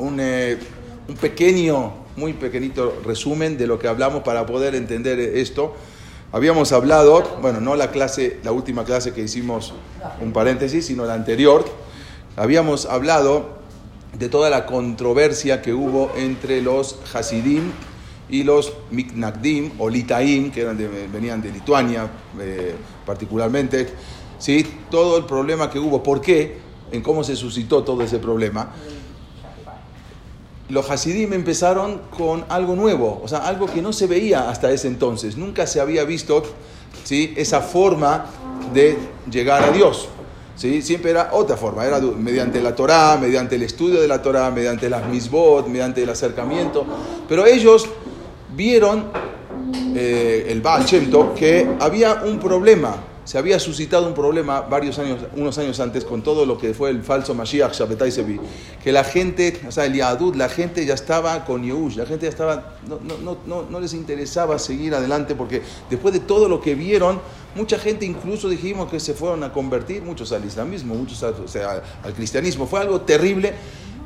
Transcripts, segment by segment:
un, eh, un pequeño, muy pequeñito resumen de lo que hablamos para poder entender esto. Habíamos hablado, bueno, no la clase, la última clase que hicimos, un paréntesis, sino la anterior. Habíamos hablado de toda la controversia que hubo entre los Hasidim y los Miknagdim o Litaim, que eran de- venían de Lituania eh, particularmente. ¿sí? Todo el problema que hubo, ¿por qué? En cómo se suscitó todo ese problema los Hasidim empezaron con algo nuevo, o sea, algo que no se veía hasta ese entonces. Nunca se había visto ¿sí? esa forma de llegar a Dios. ¿sí? Siempre era otra forma, era mediante la Torá, mediante el estudio de la Torá, mediante las misbot, mediante el acercamiento. Pero ellos vieron, eh, el Baal Shem que había un problema. Se había suscitado un problema varios años, unos años antes con todo lo que fue el falso Mashiach, Shabbatai Sevi, que la gente, o sea, el Yahadut, la gente ya estaba con Yehush, la gente ya estaba, no, no, no, no, les interesaba seguir adelante porque después de todo lo que vieron, mucha gente incluso dijimos que se fueron a convertir, muchos al islamismo, muchos al, o sea, al- cristianismo, fue algo terrible.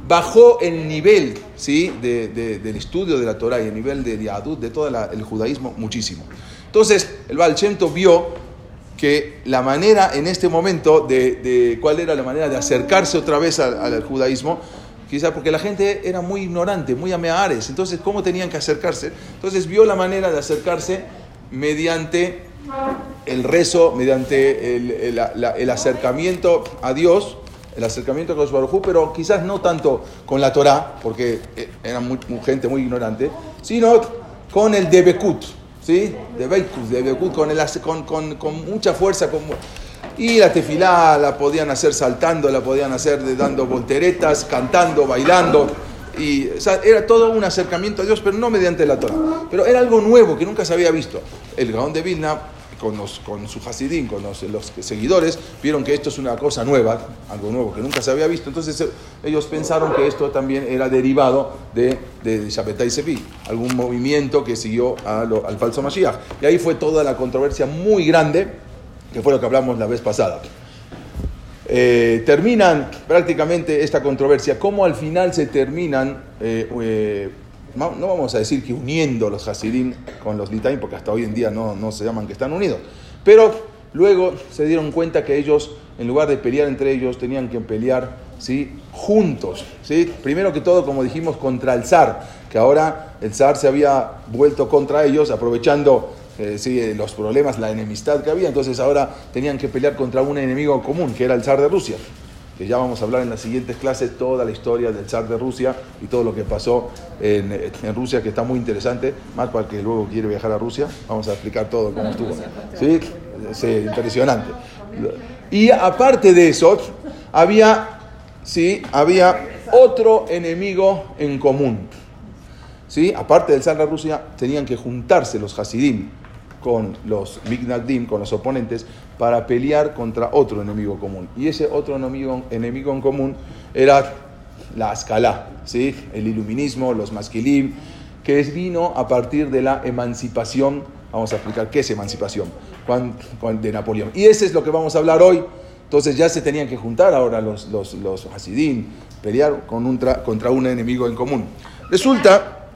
Bajó el nivel ¿sí? de, de- del estudio de la Torah y el nivel del Yahadut, de todo el judaísmo, muchísimo. Entonces, el Baal Shem vio que la manera en este momento de, cuál era la manera de acercarse otra vez al, judaísmo, quizás porque la gente era muy ignorante, muy ameares, entonces cómo tenían que acercarse, entonces vio la manera de acercarse mediante el rezo, mediante el, el- acercamiento a Dios, el acercamiento con Baruj Hu, pero quizás no tanto con la Torá, porque eh, era muy- gente muy ignorante, sino con el Debekut, ¿sí? Debekut, Debekut, con, el, ace- con, con, con mucha fuerza. Con, y la tefilá la podían hacer saltando, la podían hacer de- dando volteretas, cantando, bailando. Y, era todo un acercamiento a Dios, pero no mediante la Torah. Pero era algo nuevo que nunca se había visto. El Gaón de Vilna, con, los, con su Hasidim, con los, seguidores, vieron que esto es una cosa nueva, algo nuevo que nunca se había visto. Entonces eh, ellos pensaron que esto también era derivado de, de Shabbatai Sevi, algún movimiento que siguió a al falso Mashiach. Y ahí fue toda la controversia muy grande, que fue lo que hablamos la vez pasada. Eh, terminan prácticamente esta controversia. ¿Cómo al final se terminan, eh, no vamos a decir que uniendo los Hasidim con los Litaim, porque hasta hoy en día no, no se llaman que están unidos, pero luego se dieron cuenta que ellos, en lugar de pelear entre ellos, tenían que pelear ¿sí? juntos. ¿sí? Primero que todo, como dijimos, contra el zar, que ahora el zar se había vuelto contra ellos, aprovechando eh, sí, los problemas, la enemistad que había. Entonces ahora tenían que pelear contra un enemigo común, que era el zar de Rusia. Que ya vamos a hablar en las siguientes clases toda la historia del zar de Rusia y todo lo que pasó en, eh, Rusia, que está muy interesante. Más para el que luego quiere viajar a Rusia, vamos a explicar todo cómo estuvo. ¿Sí? Sí, impresionante. Y aparte de eso, había, sí, había otro enemigo en común. ¿sí? Aparte del zar de Rusia, tenían que juntarse los Hasidim con los Mignagdim, con los oponentes, para pelear contra otro enemigo común. Y ese otro enemigo, enemigo en común era la Ascalá, ¿sí? el iluminismo, los masquilim, que vino a partir de la emancipación. Vamos a explicar qué es emancipación de Napoleón. Y ese es lo que vamos a hablar hoy. Entonces ya se tenían que juntar ahora los, los, los Hasidim, pelear con un tra- contra un enemigo en común. Resulta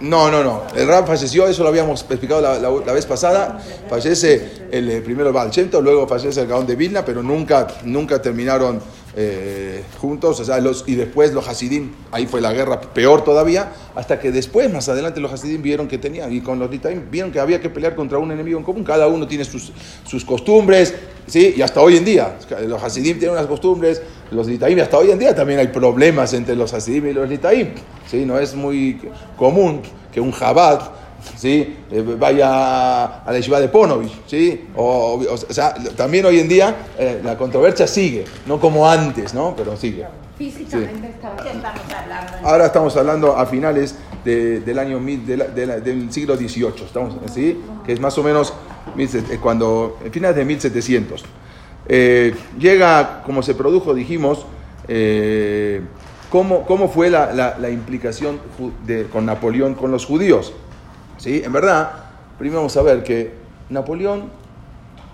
No, no, no. El Rab falleció, eso lo habíamos explicado la, vez pasada. Fallece el, eh, primero Baal luego fallece el Gaón de Vilna, pero nunca, nunca terminaron eh, juntos. O sea, los, y después los Hasidim, ahí fue la guerra peor todavía, hasta que después, más adelante, los Hasidim vieron que tenían, y con los Litaim, vieron que había que pelear contra un enemigo en común. Cada uno tiene sus, sus costumbres, ¿sí? Y hasta hoy en día, los Hasidim tienen unas costumbres, los Litaim, hasta hoy en día también hay problemas entre los Hasidim y los Litaim. ¿sí? No es muy común que un Chabad ¿sí? Eh, vaya a la yeshiva de Ponovich. ¿sí? O, o- o sea, también hoy en día eh, la controversia sigue, no como antes, ¿no? pero sigue. Físicamente estaba. ¿Qué estamos hablando? Ahora estamos hablando a finales de- del año mil- de la- de la- del siglo XVIII, estamos, ¿sí? que es más o menos eh, cuando, en finales de 1700. Eh, llega, como se produjo, dijimos, eh, cómo, cómo fue la, la- la implicación de- con Napoleón con los judíos. ¿Sí? En verdad, primero vamos a ver que Napoleón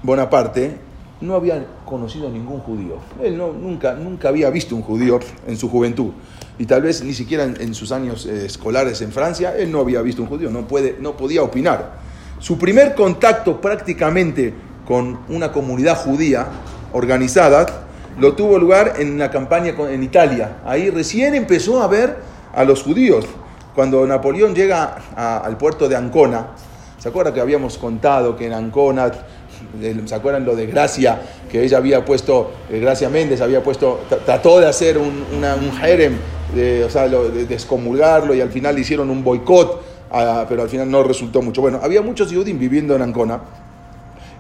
Bonaparte no había conocido ningún judío. Él no, nunca, nunca había visto un judío en su juventud. Y tal vez ni siquiera en, sus años eh, escolares en Francia, él no había visto un judío, no, puede, no podía opinar. Su primer contacto prácticamente con una comunidad judía organizada lo tuvo lugar en una campaña en Italia. Ahí recién empezó a ver a los judíos. Cuando Napoleón llega al puerto de Ancona, ¿se acuerda que habíamos contado que en Ancona, ¿se acuerdan lo de Gracia? Que ella había puesto, eh, Gracia Méndez había puesto, trató de hacer un, una, un jerem, de, o sea, de descomulgarlo y al final hicieron un boicot, pero al final no resultó mucho. Bueno, había muchos judíos viviendo en Ancona.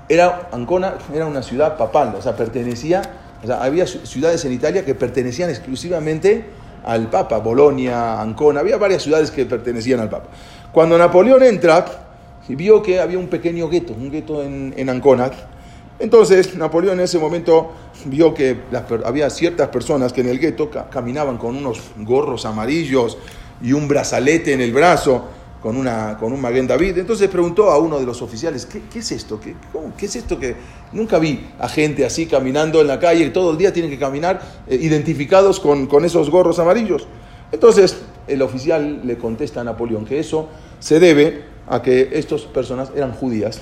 Era, Ancona era una ciudad papal, o sea, pertenecía, o sea, había ciudades en Italia que pertenecían exclusivamente al Papa, Bolonia, Ancona, había varias ciudades que pertenecían al Papa. Cuando Napoleón entra, vio que había un pequeño gueto, un gueto en, Ancona, entonces Napoleón en ese momento vio que había ciertas personas que en el gueto caminaban con unos gorros amarillos y un brazalete en el brazo, con, una, con un Maguen David. Entonces preguntó a uno de los oficiales, ¿qué, es esto? ¿Qué, ¿Qué, es esto que nunca vi a gente así caminando en la calle y todo el día tienen que caminar eh, identificados con, con esos gorros amarillos? Entonces el oficial le contesta a Napoleón que eso se debe a que estas personas eran judías,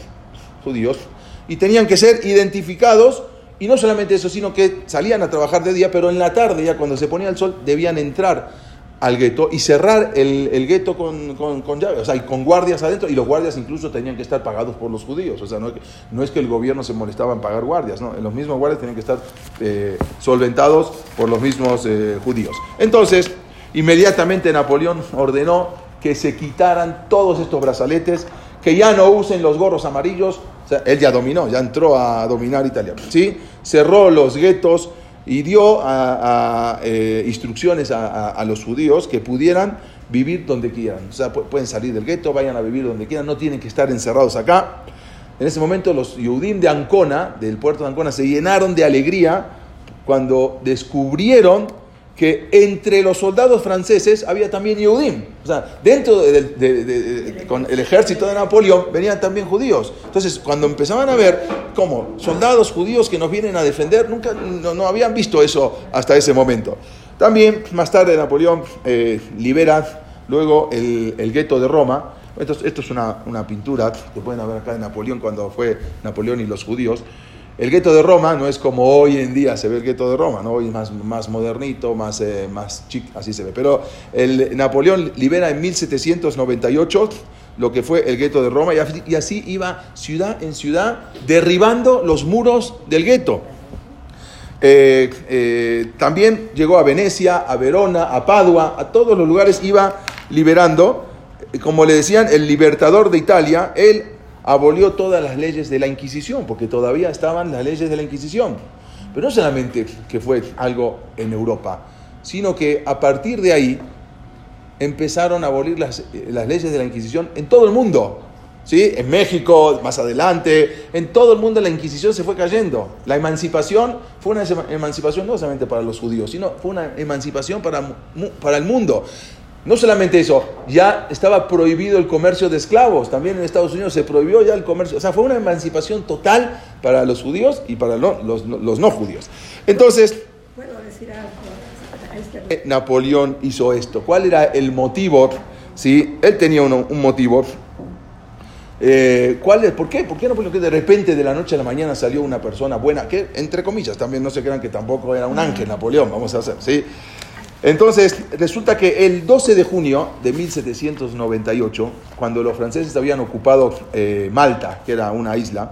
judíos, y tenían que ser identificados, y no solamente eso, sino que salían a trabajar de día, pero en la tarde, ya cuando se ponía el sol, debían entrar al gueto y cerrar el, el gueto con, con, llave, o sea, y con guardias adentro, y los guardias incluso tenían que estar pagados por los judíos, o sea, no, no es que el gobierno se molestaba en pagar guardias, no, los mismos guardias tenían que estar eh, solventados por los mismos eh, judíos. Entonces, inmediatamente Napoleón ordenó que se quitaran todos estos brazaletes, que ya no usen los gorros amarillos, o sea, él ya dominó, ya entró a dominar Italia, ¿sí? Cerró los guetos, y dio eh, instrucciones a, los judíos que pudieran vivir donde quieran. O sea, pueden salir del gueto, vayan a vivir donde quieran, no tienen que estar encerrados acá. En ese momento los Yehudim de Ancona, del puerto de Ancona, se llenaron de alegría cuando descubrieron que entre los soldados franceses había también Yehudim. O sea, dentro del con el ejército de Napoleón venían también judíos. Entonces, cuando empezaban a ver cómo soldados judíos que nos vienen a defender, nunca no, habían visto eso hasta ese momento. También, más tarde, Napoleón eh, libera luego el, el gueto de Roma. Esto, esto es una, una pintura que pueden ver acá de Napoleón cuando fue Napoleón y los judíos. El gueto de Roma no es como hoy en día se ve el gueto de Roma, ¿no? hoy es más, más modernito, más, eh, más chic, así se ve. Pero Napoleón libera en 1798 lo que fue el gueto de Roma y así iba ciudad en ciudad derribando los muros del gueto. Eh, eh, también llegó a Venecia, a Verona, a Padua, a todos los lugares iba liberando. Como le decían, el libertador de Italia, él abolió todas las leyes de la Inquisición, porque todavía estaban las leyes de la Inquisición. Pero no solamente que fue algo en Europa, sino que a partir de ahí empezaron a abolir las, las leyes de la Inquisición en todo el mundo. ¿Sí? En México, más adelante, en todo el mundo la Inquisición se fue cayendo. La emancipación fue una emancipación no solamente para los judíos, sino fue una emancipación para, para el mundo. No solamente eso, ya estaba prohibido el comercio de esclavos, también en Estados Unidos se prohibió ya el comercio, o sea, fue una emancipación total para los judíos y para los, no judíos. Entonces, ¿Puedo decir algo? Este Napoleón hizo esto. ¿Cuál era el motivo? ¿Sí? Él tenía un, motivo. Eh, ¿Cuál es? ¿Por qué? ¿Por qué Napoleón que de repente de la noche a la mañana salió una persona buena? Que entre comillas también no se crean que tampoco era un ángel Napoleón, vamos a hacer, ¿sí? Entonces, resulta que el 12 de junio de 1798, cuando los franceses habían ocupado eh, Malta, que era una isla,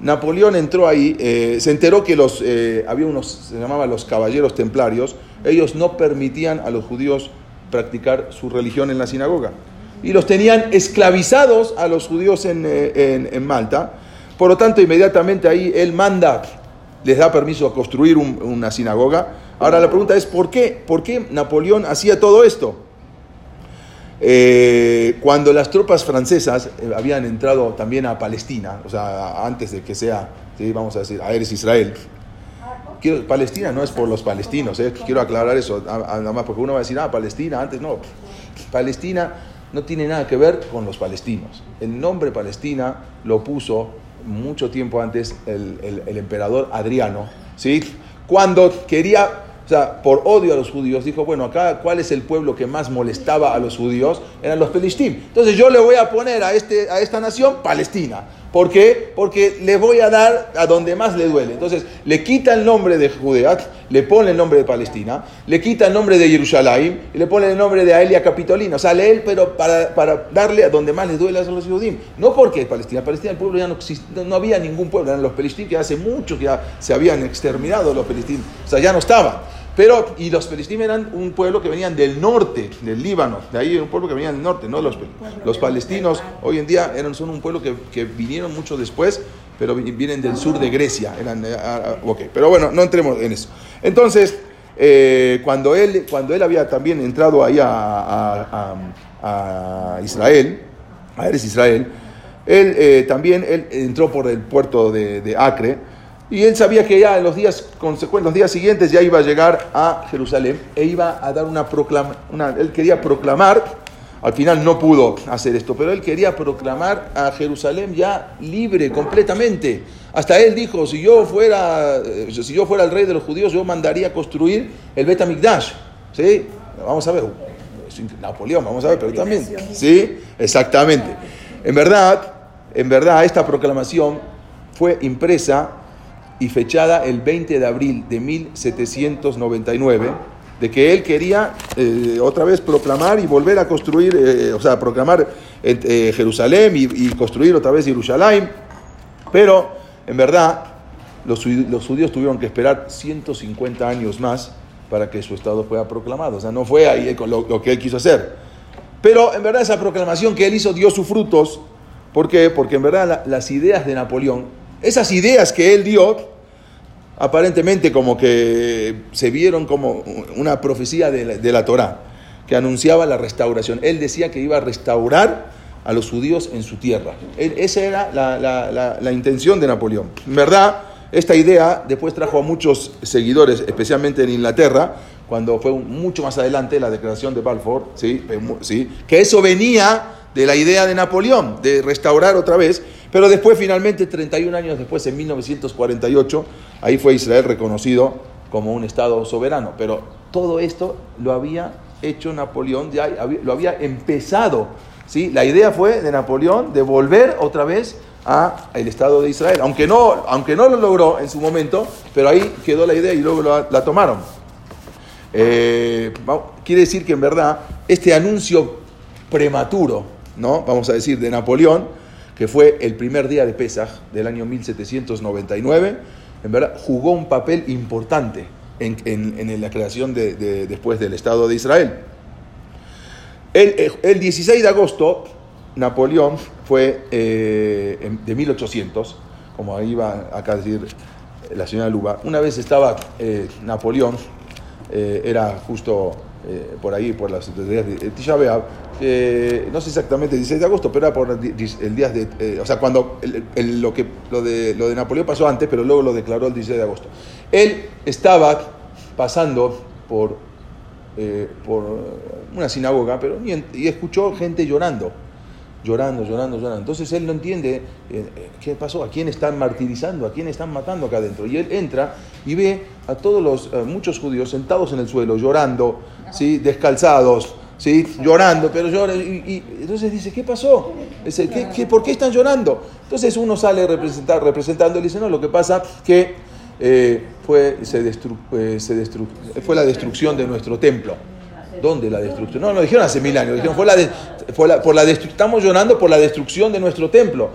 Napoleón entró ahí, eh, se enteró que los, eh, había unos, se llamaban los caballeros templarios, ellos no permitían a los judíos practicar su religión en la sinagoga. Y los tenían esclavizados a los judíos en, en, Malta. Por lo tanto, inmediatamente ahí él manda, les da permiso a construir una sinagoga Ahora la pregunta es, ¿por qué? ¿Por qué Napoleón hacía todo esto? Eh, cuando las tropas francesas eh, habían entrado también a Palestina, o sea, antes de que sea, vamos a decir, a Eres Israel. Palestina no es por los palestinos, eh, quiero aclarar eso, nada más porque uno va a decir, ah, Palestina, antes no. Palestina no tiene nada que ver con los palestinos. El nombre Palestina lo puso mucho tiempo antes el, el emperador Adriano, ¿sí? cuando quería o sea, por odio a los judíos, dijo, bueno, acá, ¿cuál es el pueblo que más molestaba a los judíos? Eran los Pelistim. Entonces yo le voy a poner a, este, a esta nación Palestina. ¿Por qué? Porque le voy a dar a donde más le duele. Entonces, le quita el nombre de Judea, le pone el nombre de Palestina, le quita el nombre de Jerusalén y le pone el nombre de Aelia Capitolina. O sea, lee él, pero para, para, darle a donde más le duele a los judíos. No porque Palestina. Palestina, el pueblo ya no existía, no había ningún pueblo. Eran los Pelistim que hace mucho que ya se habían exterminado los Pelistim. O sea, ya no estaban. Pero, y los palestinos eran un pueblo que venían del norte, del Líbano, de ahí un pueblo que venía del norte, no los, los palestinos hoy en día eran, son un pueblo que, que vinieron mucho después, pero vienen del sur de Grecia. Eh, ah, ah, okay. Pero bueno, no entremos en eso. Entonces, eh, cuando, él, cuando él había también entrado ahí a, Israel, a Eres Israel, él eh, también él entró por el puerto de Acre, y él sabía que ya en los días consecuentes, los días siguientes, ya iba a llegar a Jerusalén e iba a dar una proclamación. Él quería proclamar, al final no pudo hacer esto, pero él quería proclamar a Jerusalén ya libre completamente. Hasta él dijo: si yo fuera, eh, si yo fuera el rey de los judíos, yo mandaría construir el Bet Amikdash. ¿Sí? Vamos a ver. Napoleón, vamos a ver, pero también. Sí, exactamente. En verdad, en verdad, esta proclamación fue impresa y fechada el 20 de abril de 1799, de que él quería eh, otra vez proclamar y volver a construir, eh, o sea, proclamar eh, Jerusalén y, construir otra vez Jerusalén, pero en verdad los, judíos tuvieron que esperar 150 años más para que su estado fuera proclamado, o sea, no fue ahí lo, que él quiso hacer. Pero en verdad esa proclamación que él hizo dio sus frutos, ¿por qué? Porque en verdad las ideas de Napoleón esas ideas que él dio, aparentemente como que se vieron como una profecía de la, de Torah, que anunciaba la restauración. Él decía que iba a restaurar a los judíos en su tierra. esa era la, intención de Napoleón. En verdad, esta idea después trajo a muchos seguidores, especialmente en Inglaterra, cuando fue mucho más adelante la declaración de Balfour, ¿sí? ¿sí? que eso venía de la idea de Napoleón, de restaurar otra vez. Pero después, finalmente, 31 años después, en 1948, ahí fue Israel reconocido como un Estado soberano. Pero todo esto lo había hecho Napoleón, ya lo había empezado. ¿sí? La idea fue de Napoleón de volver otra vez al Estado de Israel. Aunque no, aunque no lo logró en su momento, pero ahí quedó la idea y luego la, tomaron. Eh, quiere decir que en verdad este anuncio prematuro, ¿no? vamos a decir, de Napoleón, que fue el primer día de Pesaj del año 1799, en verdad jugó un papel importante en, la creación de, después del Estado de Israel. El, 16 de agosto, Napoleón fue eh, de 1800, como ahí va acá a decir la señora Luba, una vez estaba eh, Napoleón, eh, era justo por ahí, por las días de Tisha no sé exactamente el 16 de agosto, pero era por el día de, eh, o sea, cuando lo, que, lo, de, lo de Napoleón pasó antes, pero luego lo declaró el 16 de agosto. Él estaba pasando por, eh, por una sinagoga, pero y, escuchó gente llorando, llorando, llorando, llorando. Entonces él no entiende eh, qué pasó, a quién están martirizando, a quién están matando acá adentro. Y él entra y ve a todos los, muchos judíos sentados en el suelo, llorando, ¿sí? descalzados ¿sí? llorando, pero llora. Y, entonces dice, ¿qué pasó? Dice, ¿qué, por qué están llorando? Entonces uno sale representar, representando y dice, no, lo que pasa que eh, fue, se eh, se fue la destrucción de nuestro templo. ¿Dónde la destrucción? No, lo dijeron hace mil años. Dijeron, fue la, por la estamos llorando por la destrucción de nuestro templo.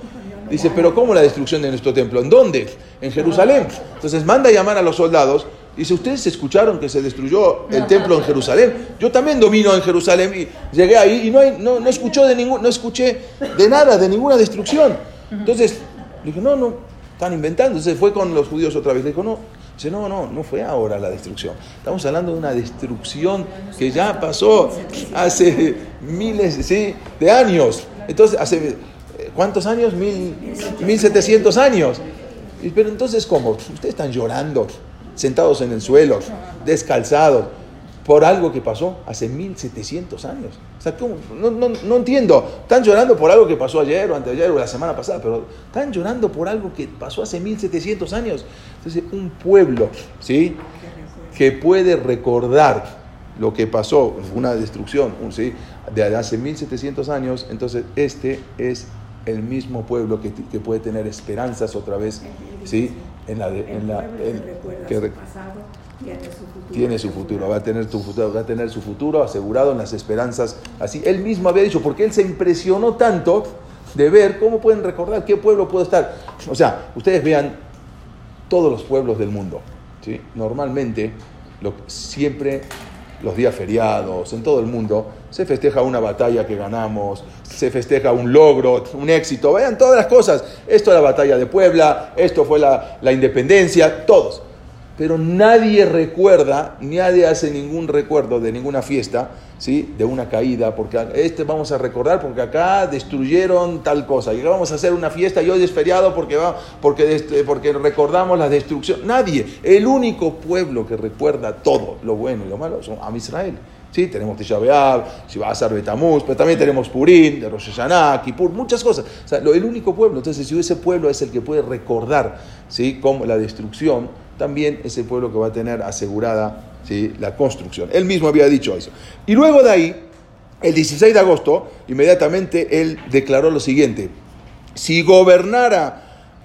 Dice, pero ¿cómo la destrucción de nuestro templo? ¿En dónde? En Jerusalén. Entonces manda a llamar a los soldados Dice, ¿ustedes escucharon que se destruyó el templo en Jerusalén? Yo también domino en Jerusalén y llegué ahí y no, hay, no, no, escuchó de ningún, no escuché de nada, de ninguna destrucción. Entonces, dije, no, no, están inventando. Entonces fue con los judíos otra vez. Le dijo, no, dice, no, no, no fue ahora la destrucción. Estamos hablando de una destrucción que ya pasó hace miles de años. Entonces, hace, ¿cuántos años? Mil, mil setecientos años. Pero entonces, ¿cómo? Ustedes están llorando sentados en el suelo, descalzados. Por algo que pasó hace 1700 años. O sea, ¿cómo? No, no, no, entiendo. Están llorando por algo que pasó ayer o anteayer o la semana pasada, pero están llorando por algo que pasó hace 1700 años. Entonces, un pueblo, ¿sí? Que puede recordar lo que pasó, una destrucción, ¿sí? De hace 1700 años, entonces este es el mismo pueblo que, que puede tener esperanzas otra vez, ¿sí? En la, en la, que, tiene su futuro, va a tener su futuro, va a tener su futuro asegurado en las esperanzas. Así, él mismo había dicho, porque él se impresionó tanto de ver cómo pueden recordar qué pueblo puede estar. O sea, ustedes vean todos los pueblos del mundo. ¿sí? Normalmente, siempre los días feriados, en todo el mundo, se festeja una batalla que ganamos, se festeja un logro, un éxito, vean todas las cosas. Esto es la batalla de Puebla, esto fue la, la independencia, todos pero nadie recuerda, nadie hace ningún recuerdo de ninguna fiesta, ¿sí? de una caída, porque este vamos a recordar porque acá destruyeron tal cosa, y vamos a hacer una fiesta y hoy es feriado porque, va, porque, porque recordamos la destrucción. Nadie, el único pueblo que recuerda todo, lo bueno y lo malo, son Am Israel. ¿Sí? Tenemos Tisha B'Av, Shivasar Betamuz, pero también tenemos Purim, de Rosh Hashanah, Kippur, muchas cosas. O sea, lo, el único pueblo. Entonces, si ese pueblo es el que puede recordar ¿sí? como la destrucción, también es el pueblo que va a tener asegurada ¿sí? la construcción. Él mismo había dicho eso. Y luego de ahí, el 16 de agosto, inmediatamente él declaró lo siguiente, si gobernara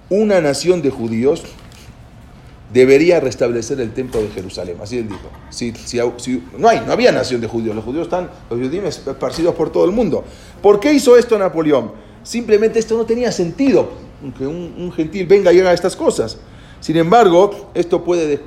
una nación de judíos, debería restablecer el templo de Jerusalén. Así él dijo. Si, no hay, no había nación de judíos. Los judíos están, los judíos esparcidos por todo el mundo. ¿Por qué hizo esto Napoleón? Simplemente esto no tenía sentido, que un, un gentil venga y haga estas cosas. Sin embargo, esto puede,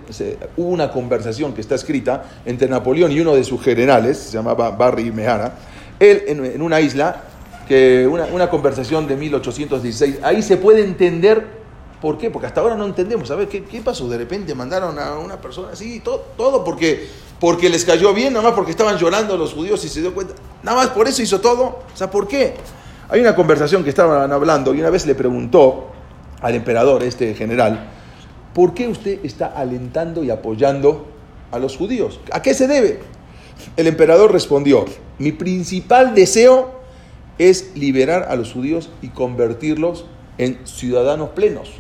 hubo una conversación que está escrita entre Napoleón y uno de sus generales, se llamaba Barry Mehana, él en, una isla, que una, conversación de 1816, ahí se puede entender por qué, porque hasta ahora no entendemos, a ver, ¿qué, pasó? De repente mandaron a una persona así, todo, todo porque, porque les cayó bien, nada más porque estaban llorando los judíos y se dio cuenta, nada más por eso hizo todo, o sea, ¿por qué? Hay una conversación que estaban hablando y una vez le preguntó al emperador, este general, ¿por qué usted está alentando y apoyando a los judíos? ¿A qué se debe? El emperador respondió, mi principal deseo es liberar a los judíos y convertirlos en ciudadanos plenos.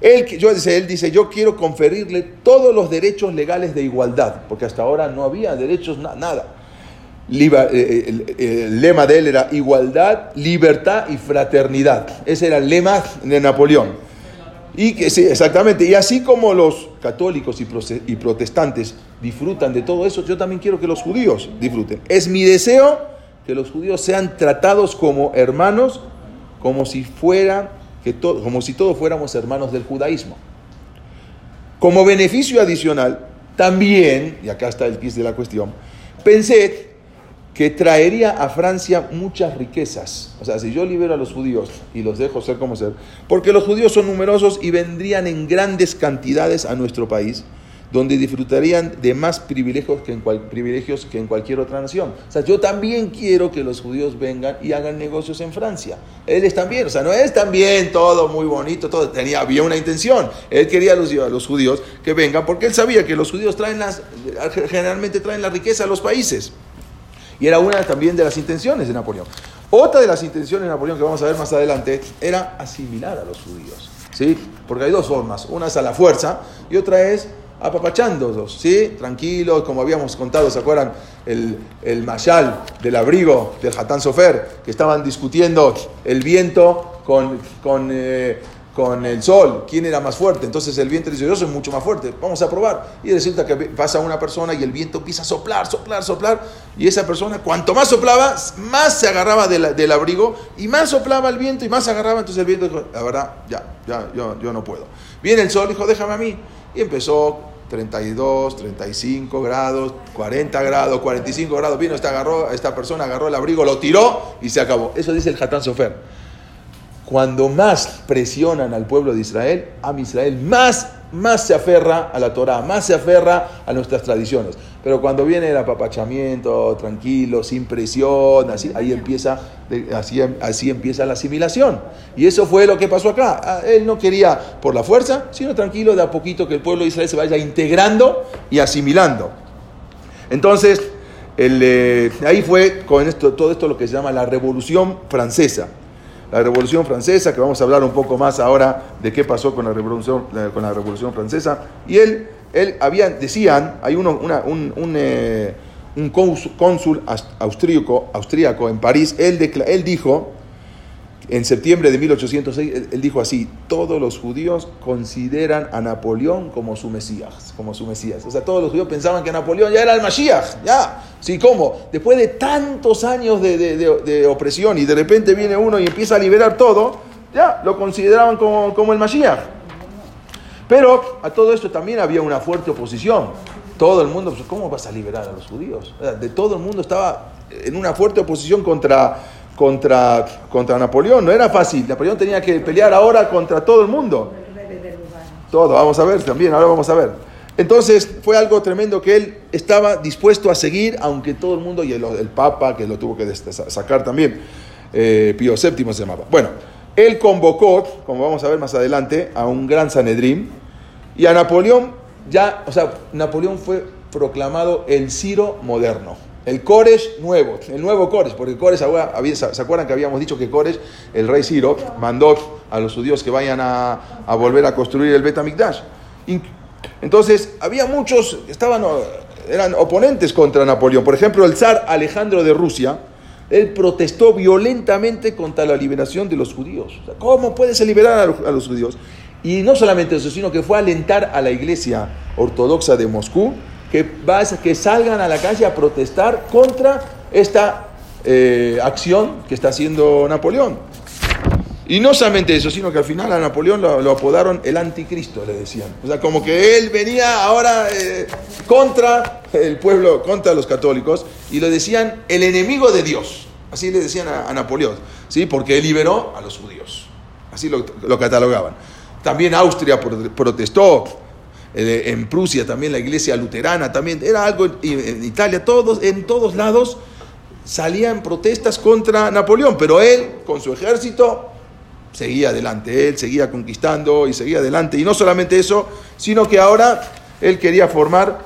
Él, yo, él dice, yo quiero conferirle todos los derechos legales de igualdad, porque hasta ahora no había derechos, nada. Eh, eh, el, lema de él era igualdad, libertad y fraternidad. Ese era el lema de Napoleón. Y que sí, exactamente. Y así como los católicos y protestantes disfrutan de todo eso, yo también quiero que los judíos disfruten. Es mi deseo que los judíos sean tratados como hermanos, como si fuera que como si todos fuéramos hermanos del judaísmo. Como beneficio adicional, también, y acá está el quiz de la cuestión, pensé que traería a Francia muchas riquezas. O sea, si yo libero a los judíos y los dejo ser como ser, porque los judíos son numerosos y vendrían en grandes cantidades a nuestro país, donde disfrutarían de más privilegios que en, privilegios que en cualquier otra nación. O sea, yo también quiero que los judíos vengan y hagan negocios en Francia. Él es también, o sea, no es también todo muy bonito, todo tenía, había una intención. Él quería a los, a los judíos que vengan porque él sabía que los judíos traen las, generalmente traen la riqueza a los países. Y era una también de las intenciones de Napoleón. Otra de las intenciones de Napoleón que vamos a ver más adelante era asimilar a los judíos. ¿sí? Porque hay dos formas. Una es a la fuerza y otra es apapachándolos, ¿sí? Tranquilos, como habíamos contado, ¿se acuerdan? El, el mayal del abrigo del Hatán Sofer, que estaban discutiendo el viento con, con eh, con el sol, quién era más fuerte. Entonces el viento dice, yo soy mucho más fuerte, vamos a probar. Y resulta que pasa una persona y el viento empieza a soplar, soplar, soplar. Y esa persona, cuanto más soplaba, más se agarraba del abrigo y más soplaba el viento y más se agarraba. Entonces el viento dijo, la verdad, ya, ya, yo, yo no puedo. Viene el sol, dijo, déjame a mí. Y empezó 32, 35 grados, 40 grados, 45 grados. Vino, esta, agarró, esta persona agarró el abrigo, lo tiró y se acabó. Eso dice el Hatán Sofer cuando más presionan al pueblo de Israel, a Israel más, más se aferra a la Torah, más se aferra a nuestras tradiciones. Pero cuando viene el apapachamiento, tranquilo, sin presión, así, ahí empieza, así, así empieza la asimilación. Y eso fue lo que pasó acá. Ah, él no quería por la fuerza, sino tranquilo, de a poquito que el pueblo de Israel se vaya integrando y asimilando. Entonces, el, ahí fue con esto, todo esto lo que se llama la Revolución Francesa. La Revolución Francesa, que vamos a hablar un poco más ahora de qué pasó con la Revolución, con la Revolución Francesa. Y él, él había, decían, hay uno, una, un, un, eh, un cónsul austríaco, austríaco en París, él, él dijo en septiembre de 1806, él dijo así, todos los judíos consideran a Napoleón como su Mesías, como su Mesías. O sea, todos los judíos pensaban que Napoleón ya era el Mashiach, ya. Sí, ¿cómo? Después de tantos años de, opresión y de repente viene uno y empieza a liberar todo, ya, lo consideraban como, como el Mashiach. Pero a todo esto también había una fuerte oposición. Todo el mundo, pues, ¿cómo vas a liberar a los judíos? De todo el mundo estaba en una fuerte oposición contra contra, contra Napoleón. No era fácil. Napoleón tenía que pelear ahora contra todo el mundo. Todo, vamos a ver también, ahora vamos a ver. Entonces fue algo tremendo que él estaba dispuesto a seguir, aunque todo el mundo, y el, Papa, que lo tuvo que sacar también, eh, Pío VII se llamaba. Bueno, él convocó, como vamos a ver más adelante, a un gran Sanedrín, y a Napoleón ya, o sea, Napoleón fue proclamado el Ciro moderno. El Koresh nuevo, el nuevo Koresh, porque Koresh, ¿se acuerdan que habíamos dicho que Koresh, el rey Ciro, mandó a los judíos que vayan a, volver a construir el Bet Entonces, había muchos, estaban, eran oponentes contra Napoleón. Por ejemplo, el zar Alejandro de Rusia, él protestó violentamente contra la liberación de los judíos. ¿Cómo puede ser liberar a los judíos? Y no solamente eso, sino que fue a alentar a la iglesia ortodoxa de Moscú que, que salgan a la calle a protestar contra esta eh, acción que está haciendo Napoleón. Y no solamente eso, sino que al final a Napoleón lo, apodaron el anticristo, le decían. O sea, como que él venía ahora eh, contra el pueblo, contra los católicos, y le decían el enemigo de Dios. Así le decían a, Napoleón, ¿sí? porque liberó a los judíos. Así lo, lo catalogaban. También Austria protestó, en Prusia también la iglesia luterana, también era algo en, Italia, todos, en todos lados salían protestas contra Napoleón, pero él con su ejército seguía adelante, él seguía conquistando y seguía adelante. Y no solamente eso, sino que ahora él quería formar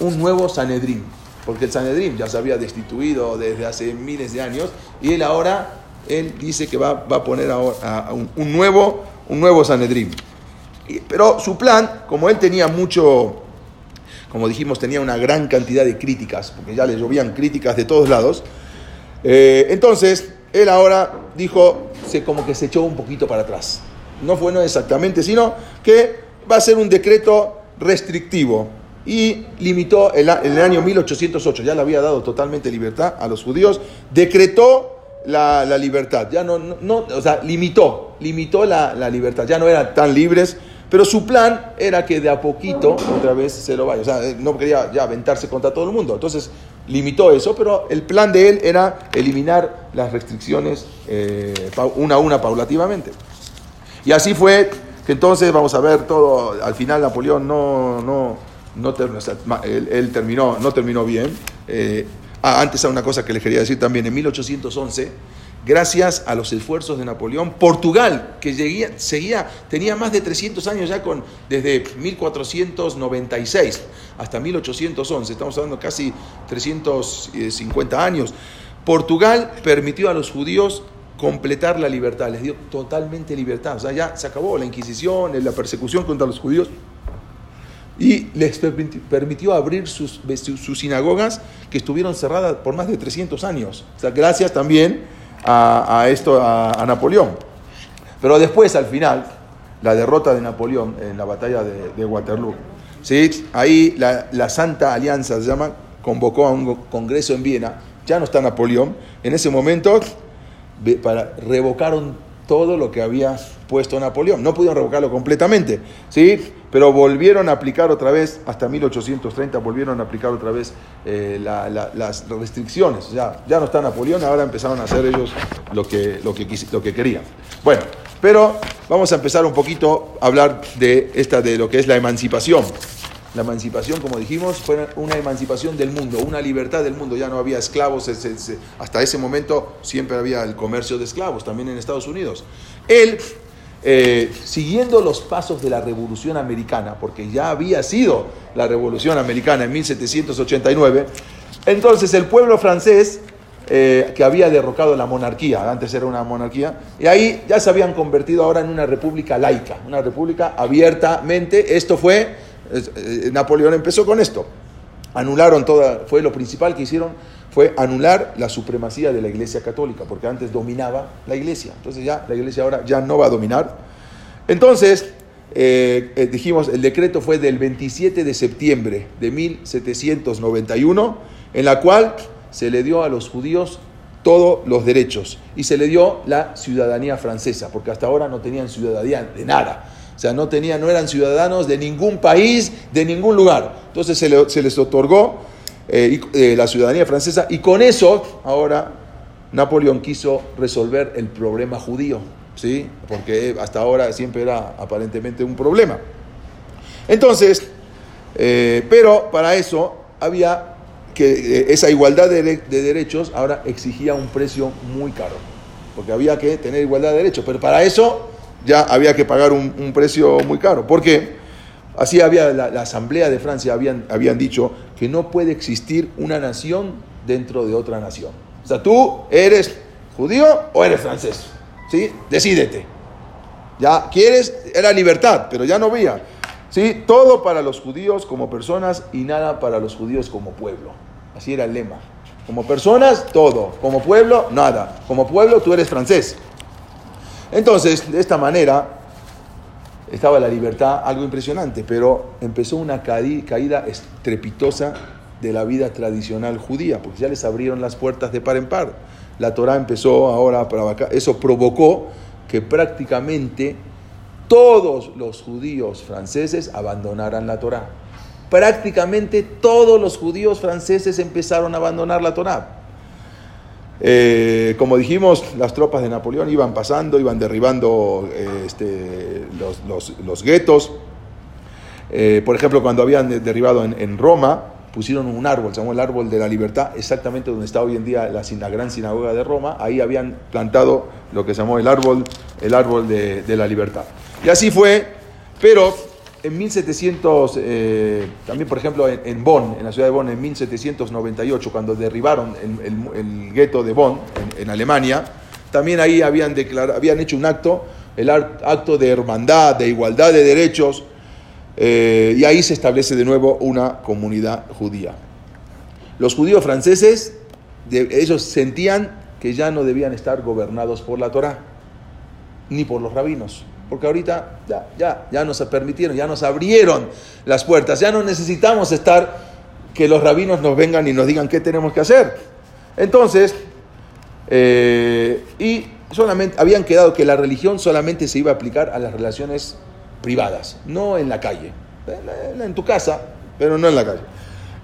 un nuevo Sanedrín, porque el Sanedrín ya se había destituido desde hace miles de años, y él ahora, él dice que va, a poner ahora un, un, nuevo, un nuevo Sanedrín. Pero su plan, como él tenía mucho, como dijimos, tenía una gran cantidad de críticas, porque ya le llovían críticas de todos lados, eh, entonces él ahora dijo, se, como que se echó un poquito para atrás. No fue no exactamente, sino que va a ser un decreto restrictivo. Y limitó en el año 1808, ya le había dado totalmente libertad a los judíos, decretó la, libertad, ya no, no, o sea, limitó, limitó la libertad, ya no eran tan libres pero su plan era que de a poquito otra vez se lo vaya. O sea, no quería ya aventarse contra todo el mundo. Entonces limitó eso, pero el plan de él era eliminar las restricciones eh, una a una paulativamente. Y así fue que entonces, vamos a ver todo, al final Napoleón no, no, no él, terminó, no terminó bien. Ah, antes una cosa que les quería decir también, en 1811 gracias a los esfuerzos de Napoleón. Portugal, que seguía, tenía más de 300 años ya con, desde 1496 hasta 1811, estamos hablando casi 350 años. Portugal permitió a los judíos completar la libertad, les dio totalmente libertad. O sea, ya se acabó la Inquisición, la persecución contra los judíos y les permitió abrir sus, sus, sinagogas que estuvieron cerradas por más de 300 años. O sea, gracias también a, esto, a, Napoleón. Pero después, al final, la derrota de Napoleón en la batalla de, Waterloo, ¿sí? ahí la, Santa Alianza se llama, convocó a un congreso en Viena, ya no está Napoleón, en ese momento para, revocaron todo lo que había puesto Napoleón. No pudieron revocarlo completamente, ¿sí? Pero volvieron a aplicar otra vez, hasta 1830, volvieron a aplicar otra vez eh, las restricciones. Ya, ya no está Napoleón, ahora empezaron a hacer ellos lo que, lo, que, lo que querían. Bueno, pero vamos a empezar un poquito a hablar de, esta, de lo que es la emancipación. La emancipación, como dijimos, fue una emancipación del mundo, una libertad del mundo. Ya no había esclavos. Hasta ese momento siempre había el comercio de esclavos, también en Estados Unidos. Él, eh, siguiendo los pasos de la Revolución Americana, porque ya había sido la Revolución Americana en 1789, entonces el pueblo francés, eh, que había derrocado la monarquía, antes era una monarquía, y ahí ya se habían convertido ahora en una república laica, una república abiertamente, esto fue, eh, Napoleón empezó con esto, anularon toda, fue lo principal que hicieron, fue anular la supremacía de la Iglesia Católica, porque antes dominaba la Iglesia. Entonces ya la Iglesia ahora ya no va a dominar. Entonces, eh, eh, dijimos, el decreto fue del 27 de septiembre de 1791, en la cual se le dio a los judíos todos los derechos y se le dio la ciudadanía francesa, porque hasta ahora no tenían ciudadanía de nada. O sea, no, tenían, no eran ciudadanos de ningún país, de ningún lugar. Entonces se, se les otorgó eh, eh, la ciudadanía francesa, y con eso ahora Napoleón quiso resolver el problema judío, ¿sí? porque hasta ahora siempre era aparentemente un problema. Entonces, eh, pero para eso había que esa igualdad de, derechos ahora exigía un precio muy caro, porque había que tener igualdad de derechos, pero para eso ya había que pagar un, un precio muy caro. ¿Por qué? Así había la, Asamblea de Francia habían, habían dicho que no puede existir una nación dentro de otra nación. O sea, tú eres judío o eres francés. ¿Sí? Decídete. Ya quieres, era libertad, pero ya no había. ¿Sí? Todo para los judíos como personas y nada para los judíos como pueblo. Así era el lema. Como personas, todo. Como pueblo, nada. Como pueblo, tú eres francés. Entonces, de esta manera, estaba la libertad, algo impresionante, pero empezó una caída estrepitosa de la vida tradicional judía, porque ya les abrieron las puertas de par en par. La Torah empezó ahora para acá, eso provocó que prácticamente todos los judíos franceses abandonaran la Torah. Prácticamente todos los judíos franceses empezaron a abandonar la Torah. Eh, como dijimos, las tropas de Napoleón iban pasando, iban derribando eh, este, los, guetos. Eh, por ejemplo, cuando habían derribado en, Roma, pusieron un árbol, se llamó el árbol de la libertad, exactamente donde está hoy en día la, gran sinagoga de Roma. Ahí habían plantado lo que se llamó el árbol, el árbol de la libertad. Y así fue, pero en 1700, eh, también por ejemplo en, Bonn, en la ciudad de Bonn, en 1798, cuando derribaron el, gueto de Bonn, en, Alemania, también ahí habían, hecho un acto, el acto de hermandad, de igualdad de derechos, eh, y ahí se establece de nuevo una comunidad judía. Los judíos franceses, ellos sentían que ya no debían estar gobernados por la Torah, ni por los rabinos porque ahorita ya, ya, ya nos permitieron, ya nos abrieron las puertas, ya no necesitamos estar que los rabinos nos vengan y nos digan qué tenemos que hacer. Entonces, eh, y solamente habían quedado que la religión solamente se iba a aplicar a las relaciones privadas, no en la calle, en, tu casa, pero no en la calle.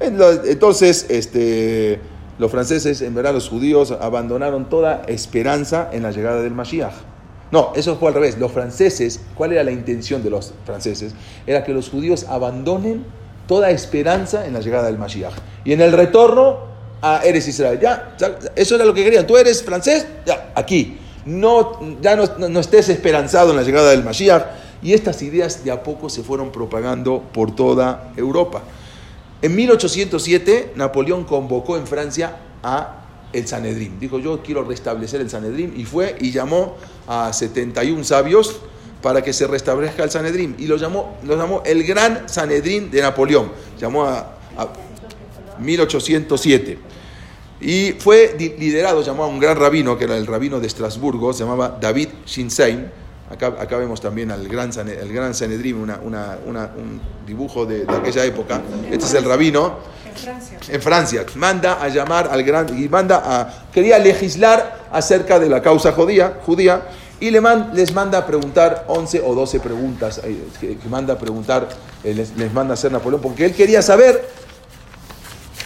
Entonces, este, los franceses, en verdad los judíos, abandonaron toda esperanza en la llegada del Mashiach. No, eso fue al revés. Los franceses, ¿cuál era la intención de los franceses? Era que los judíos abandonen toda esperanza en la llegada del Mashiach. Y en el retorno a Eres Israel. Ya, eso era lo que querían. Tú eres francés, ya, aquí. No, ya no, estés esperanzado en la llegada del Mashiach. Y estas ideas de a poco se fueron propagando por toda Europa. En 1807, Napoleón convocó en Francia a el Sanedrín. Dijo, yo quiero restablecer el Sanedrín. Y fue y llamó a 71 sabios para que se restablezca el Sanedrín. Y lo llamó, lo llamó el Gran Sanedrín de Napoleón. Llamó a, 1807. Y fue liderado, llamó a un gran rabino, que era el rabino de Estrasburgo, se llamaba David Shinsein. Acá, vemos también al gran, el gran Sanedrín, una, un dibujo de, de aquella época. Este es el rabino en Francia. Manda a llamar al gran y manda a quería legislar acerca de la causa judía, judía y le les manda a preguntar 11 o 12 preguntas eh, que, manda a preguntar eh, les, manda a hacer Napoleón porque él quería saber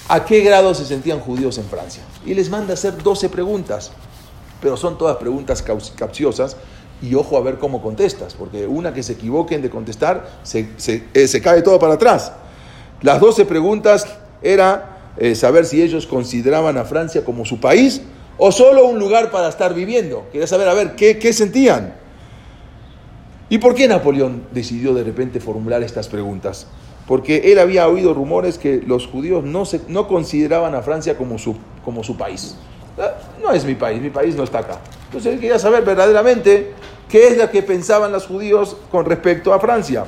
a qué grado se sentían judíos en Francia. Y les manda a hacer 12 preguntas pero son todas preguntas capciosas y ojo a ver cómo contestas porque una que se equivoquen de contestar se, se, eh, se cae todo para atrás. Las 12 preguntas era eh, saber si ellos consideraban a Francia como su país o solo un lugar para estar viviendo. Quería saber, a ver, ¿qué, qué sentían? ¿Y por qué Napoleón decidió de repente formular estas preguntas? Porque él había oído rumores que los judíos no, se, no consideraban a Francia como su, como su país. Ah, no es mi país, mi país no está acá. Entonces él quería saber verdaderamente qué es lo que pensaban los judíos con respecto a Francia.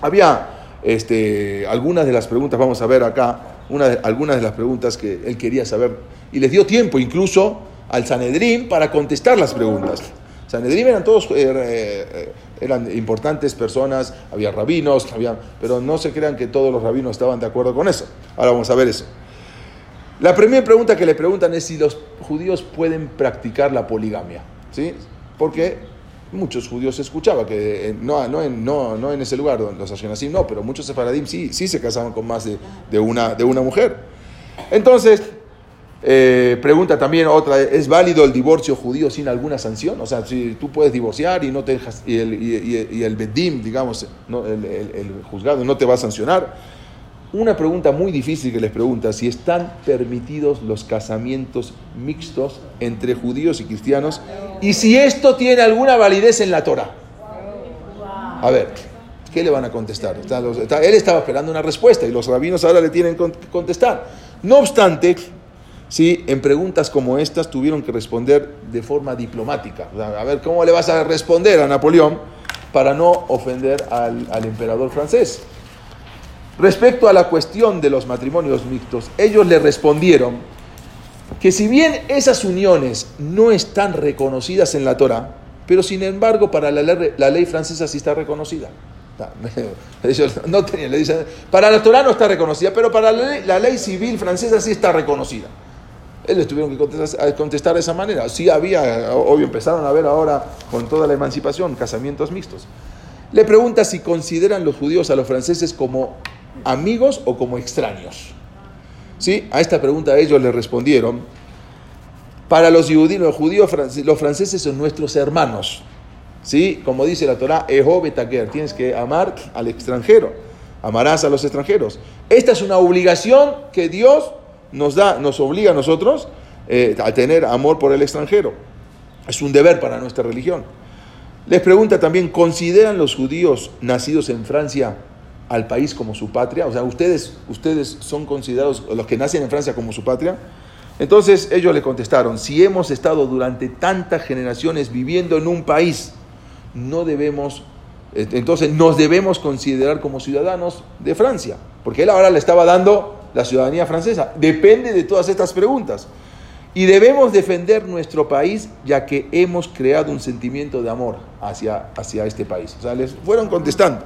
Había este, algunas de las preguntas, vamos a ver acá, una algunas de las preguntas que él quería saber, y les dio tiempo incluso al Sanedrín para contestar las preguntas. Sanedrín eran todos, eh, eh, eran importantes personas, había rabinos, había, pero no se crean que todos los rabinos estaban de acuerdo con eso. Ahora vamos a ver eso. La primera pregunta que le preguntan es si los judíos pueden practicar la poligamia, ¿sí? Porque muchos judíos escuchaban que no, no, en, no, no en ese lugar, donde los Ashkenazim no, pero muchos sefaradim sí, sí se casaban con más de, de, una, de una mujer. Entonces, eh, pregunta también otra, ¿es válido el divorcio judío sin alguna sanción? O sea, si tú puedes divorciar y no te y el, y el bedim, digamos, no, el, el, el, juzgado no te va a sancionar. Una pregunta muy difícil que les pregunta, si están permitidos los casamientos mixtos entre judíos y cristianos y si esto tiene alguna validez en la Torah. A ver, ¿qué le van a contestar? Él estaba esperando una respuesta y los rabinos ahora le tienen que contestar. No obstante, ¿sí? en preguntas como estas tuvieron que responder de forma diplomática. A ver, ¿cómo le vas a responder a Napoleón para no ofender al, al emperador francés? Respecto a la cuestión de los matrimonios mixtos, ellos le respondieron que si bien esas uniones no están reconocidas en la Torah, pero sin embargo para la ley, francesa sí está reconocida. No para la Torah no está reconocida, pero para la ley, la ley civil francesa sí está reconocida. Ellos tuvieron que contestar, contestar, de esa manera. Sí había, obvio, empezaron a ver ahora con toda la emancipación casamientos mixtos. Le pregunta si consideran los judíos a los franceses como amigos o como extraños. ¿Sí? A esta pregunta ellos le respondieron, para los judíos, los judíos, los franceses son nuestros hermanos. ¿Sí? Como dice la Torah, tienes que amar al extranjero, amarás a los extranjeros. Esta es una obligación que Dios nos da, nos obliga a nosotros eh, a tener amor por el extranjero. Es un deber para nuestra religión. Les pregunta también, ¿consideran los judíos nacidos en Francia al país como su patria? O sea, ustedes, ustedes son considerados los que nacen en Francia como su patria. Entonces ellos le contestaron, si hemos estado durante tantas generaciones viviendo en un país, no debemos, entonces nos debemos considerar como ciudadanos de Francia, porque él ahora le estaba dando la ciudadanía francesa. Depende de todas estas preguntas. Y debemos defender nuestro país ya que hemos creado un sentimiento de amor hacia, hacia este país. O sea, les fueron contestando.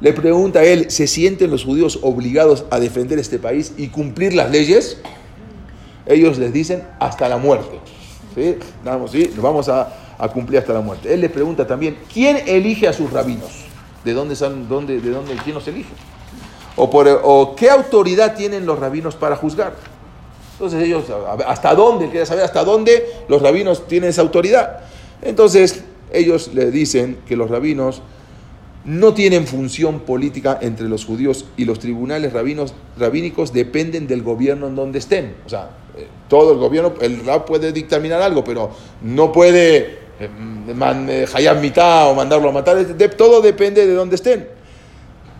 Le pregunta a él, ¿se sienten los judíos obligados a defender este país y cumplir las leyes? Ellos les dicen, hasta la muerte. ¿Sí? Vamos, ¿sí? vamos a, a, cumplir hasta la muerte. Él les pregunta también, ¿quién elige a sus rabinos? ¿De dónde son, dónde, de dónde, quién los elige? O, por, o qué autoridad tienen los rabinos para juzgar. Entonces ellos, ¿hasta dónde? Quiere saber hasta dónde los rabinos tienen esa autoridad. Entonces ellos le dicen que los rabinos no tienen función política entre los judíos y los tribunales rabinos, rabínicos dependen del gobierno en donde estén. O sea, eh, todo el gobierno, el rab puede dictaminar algo, pero no puede eh, hallar mitad o mandarlo a matar. todo depende de donde estén.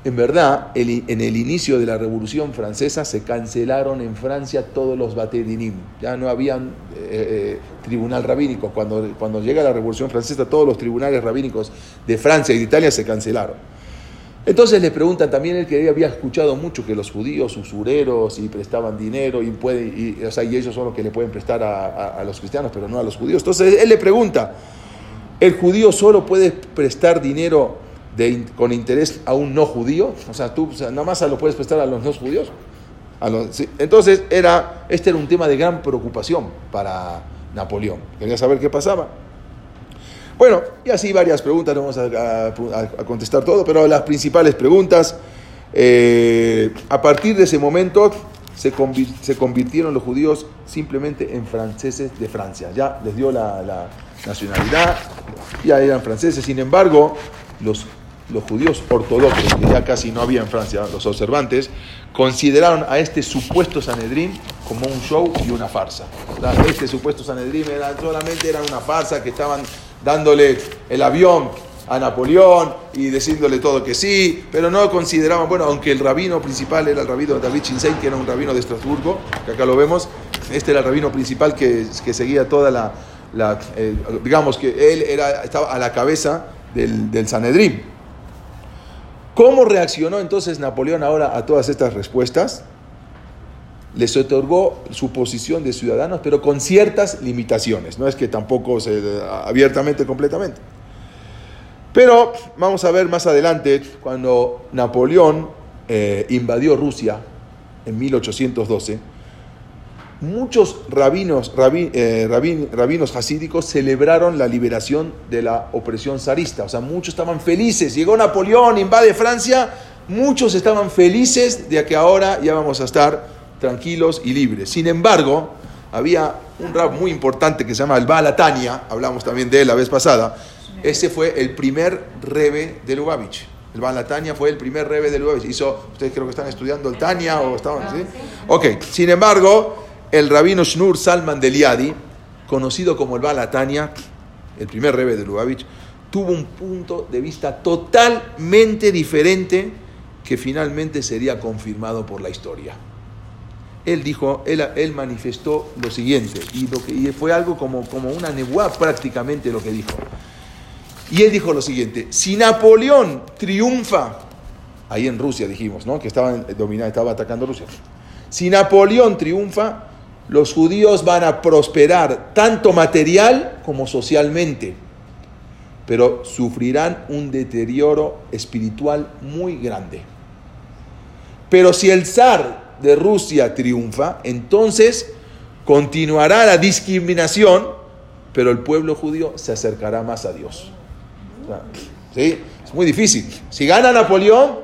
En verdad, en el inicio de la Revolución Francesa se cancelaron en Francia todos los batedinim. Ya no había eh, eh, tribunal rabínico. Cuando, cuando llega la Revolución Francesa, todos los tribunales rabínicos de Francia y de Italia se cancelaron. Entonces le preguntan también él que había escuchado mucho que los judíos usureros y prestaban dinero y, ellos son los que le pueden prestar a, a los cristianos, pero no a los judíos. Entonces él le pregunta, ¿el judío solo puede prestar dinero con interés a un no judío, o sea, tú nada más lo puedes prestar a los no judíos. Entonces, era, este era un tema de gran preocupación para Napoleón. Quería saber qué pasaba. Bueno, y así varias preguntas, no vamos a, contestar todo, pero las principales preguntas, eh, a partir de ese momento se, convirtieron los judíos simplemente en franceses de Francia. Ya les dio la, la nacionalidad, ya eran franceses, sin embargo, los los judíos ortodoxos, que ya casi no había en Francia, los observantes, consideraron a este supuesto Sanedrín como un show y una farsa. Este supuesto Sanedrín era, solamente era una farsa que estaban dándole el avión a Napoleón y diciéndole todo que sí, pero no consideraban, bueno, aunque el rabino principal era el rabino David Chinsei, que era un rabino de Estrasburgo, que acá lo vemos, este era el rabino principal que, que seguía toda la, la eh, digamos que él era, estaba a la cabeza del, del Sanedrín. ¿Cómo reaccionó entonces Napoleón ahora a todas estas respuestas? les otorgó su posición de ciudadanos, pero con ciertas limitaciones. No es que tampoco se, abiertamente, completamente. Pero vamos a ver más adelante, cuando Napoleón eh, invadió Rusia en 1812, muchos rabinos, eh, rabinos hasídicos celebraron la liberación de la opresión zarista. O sea, muchos estaban felices. Llegó Napoleón, invade Francia, muchos estaban felices de que ahora ya vamos a estar tranquilos y libres. Sin embargo, había un rab muy importante que se llama el Balatania, hablamos también de él la vez pasada, ese fue el primer rebe de Lubavitch. El Balatania fue el primer rebe de Lubavitch. Hizo, ustedes creo que están estudiando el Tania o estaban, ¿sí? Ok, sin embargo, el rabino Shnur Salman de Liadi, conocido como el Balatania, el primer rebe de Lubavitch, tuvo un punto de vista totalmente diferente que finalmente sería confirmado por la historia él dijo, él, manifestó lo siguiente, y, fue algo como, una nebuá prácticamente lo que dijo. Y él dijo lo siguiente, si Napoleón triunfa, ahí en Rusia dijimos, ¿no? que estaba, dominando, estaba atacando Rusia, si Napoleón triunfa, los judíos van a prosperar tanto material como socialmente, pero sufrirán un deterioro espiritual muy grande. Pero si el zar de Rusia triunfa, entonces continuará la discriminación, pero el pueblo judío se acercará más a Dios. ¿Sí? Es muy difícil. Si gana Napoleón,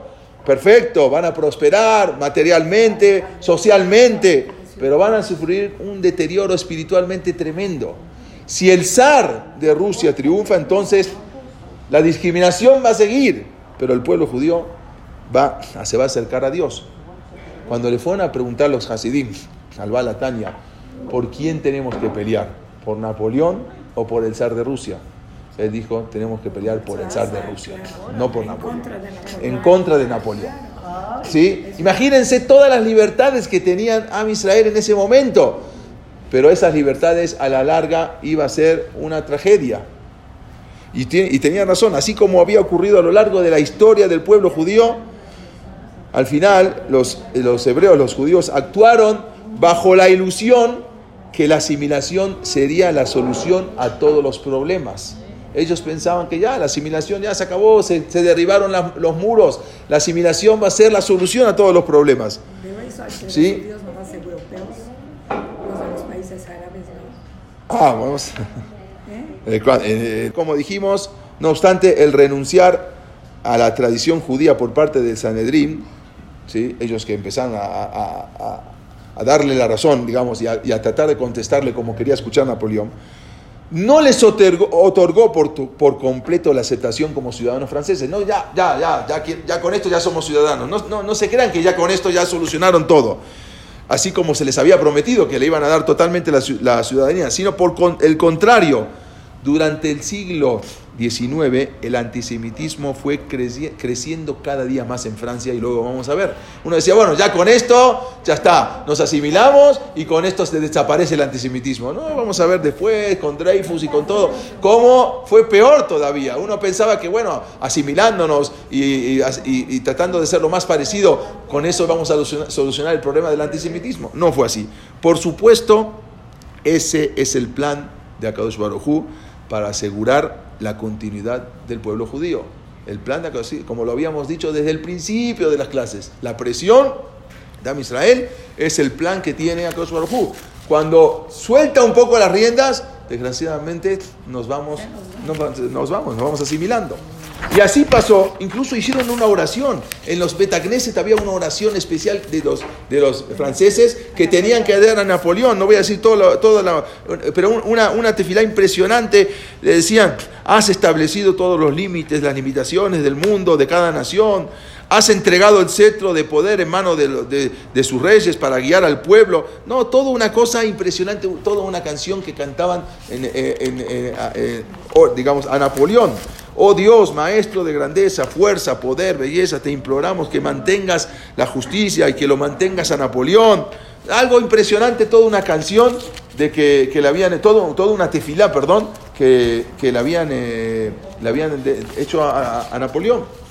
perfecto, van a prosperar materialmente, socialmente, pero van a sufrir un deterioro espiritualmente tremendo. Si el zar de Rusia triunfa, entonces la discriminación va a seguir, pero el pueblo judío va, se va a acercar a Dios. Cuando le fueron a preguntar los Hasidim al Balatania, ¿por quién tenemos que pelear? ¿Por Napoleón o por el zar de Rusia? Él dijo, tenemos que pelear por el zar de Rusia, no por Napoleón. En contra de Napoleón. ¿Sí? Imagínense todas las libertades que tenían a Israel en ese momento. Pero esas libertades a la larga iba a ser una tragedia. Y, y tenía razón, así como había ocurrido a lo largo de la historia del pueblo judío, al final, los, los hebreos, los judíos, actuaron bajo la ilusión que la asimilación sería la solución a todos los problemas. Ellos pensaban que ya la asimilación ya se acabó, se, derribaron los muros, la asimilación va a ser la solución a todos los problemas. ¿Sí? Ah, vamos. ¿Eh? Eh, eh, como dijimos, no obstante, el renunciar a la tradición judía por parte del Sanedrín ¿sí? ellos que empezaron a, darle la razón, digamos, y, a, tratar de contestarle como quería escuchar Napoleón, no les otorgó, por, por, completo la aceptación como ciudadanos franceses. No, ya, ya, ya, ya, con esto ya somos ciudadanos. No, no, no se crean que ya con esto ya solucionaron todo. Así como se les había prometido que le iban a dar totalmente la ciudadanía, sino por el contrario, durante el siglo 19, el antisemitismo fue creciendo cada día más en Francia y luego vamos a ver. Uno decía, bueno, ya con esto, ya está, nos asimilamos y con esto se desaparece el antisemitismo. No, vamos a ver después con Dreyfus y con todo, cómo fue peor todavía. Uno pensaba que, bueno, asimilándonos y, y tratando de ser lo más parecido, con eso vamos a solucionar el problema del antisemitismo. No fue así. Por supuesto, ese es el plan de Akadosh Baruj para asegurar la continuidad del pueblo judío. El plan como lo habíamos dicho desde el principio de las clases, la presión de Israel es el plan que tiene Akadosh Baruj Cuando suelta un poco las riendas, desgraciadamente nos vamos, nos, nos vamos, nos vamos asimilando. Y así pasó, incluso hicieron una oración. En los Betagneset había una oración especial de los, de los franceses que tenían que dar a Napoleón. No voy a decir todo la, pero una, una tefilá impresionante. Le decían, has establecido todos los límites, las limitaciones del mundo, de cada nación. Has entregado el cetro de poder en manos de, de, sus reyes para guiar al pueblo. No, toda una cosa impresionante, toda una canción que cantaban, en, digamos, a Napoleón. Oh Dios, maestro de grandeza, fuerza, poder, belleza, te imploramos que mantengas la justicia y que lo mantengas a Napoleón. Algo impresionante, toda una canción de que, que le habían, todo, toda una tefilá, perdón, que, que le habían, eh, habían hecho a Napoleón.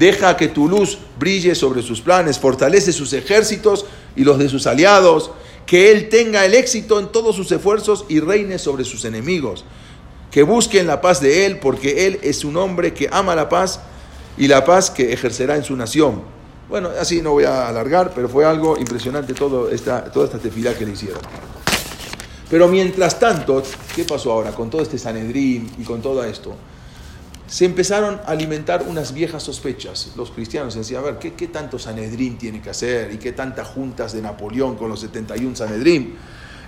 Deja que tu luz brille sobre sus planes, fortalece sus ejércitos y los de sus aliados, que Él tenga el éxito en todos sus esfuerzos y reine sobre sus enemigos, que busquen la paz de Él, porque Él es un hombre que ama la paz y la paz que ejercerá en su nación. Bueno, así no voy a alargar, pero fue algo impresionante todo esta, toda esta tefilá que le hicieron. Pero mientras tanto, ¿qué pasó ahora con todo este Sanedrín y con todo esto? Se empezaron a alimentar unas viejas sospechas. Los cristianos decían, a ver, ¿qué, tanto Sanedrín tiene que hacer? ¿Y qué tantas juntas de Napoleón con los 71 Sanedrín?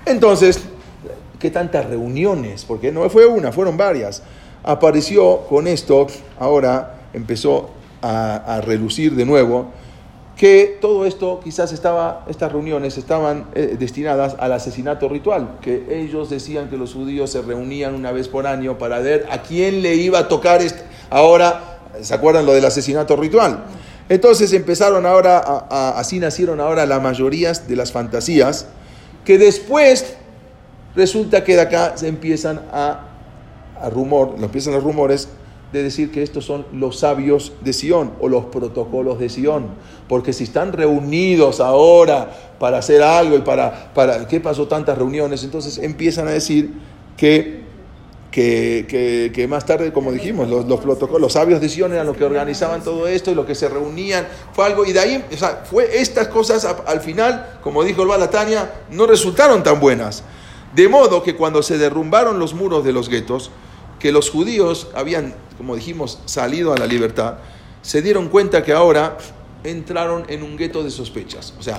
Entonces, ¿qué tantas reuniones? Porque no fue una, fueron varias. Apareció con esto, ahora empezó a relucir de nuevo que todo esto quizás estaba, estas reuniones estaban eh, destinadas al asesinato ritual, que ellos decían que los judíos se reunían una vez por año para ver a quién le iba a tocar ahora, ¿se acuerdan lo del asesinato ritual? Entonces empezaron ahora, así nacieron ahora la mayoría de las fantasías, que después resulta que de acá se empiezan a, a rumor, empiezan los rumores de decir que estos son los sabios de Sión o los protocolos de Sión. Porque si están reunidos ahora para hacer algo y para, para ¿qué pasó tantas reuniones? Entonces empiezan a decir que, que, que, más tarde, como dijimos, los, los, protocolos, los sabios de Sión eran los que organizaban todo esto y los que se reunían. Fue algo, y de ahí, o sea, fue estas cosas al final, como dijo el Balatania, no resultaron tan buenas. De modo que cuando se derrumbaron los muros de los guetos, que los judíos habían, como dijimos, salido a la libertad, se dieron cuenta que ahora entraron en un gueto de sospechas. O sea,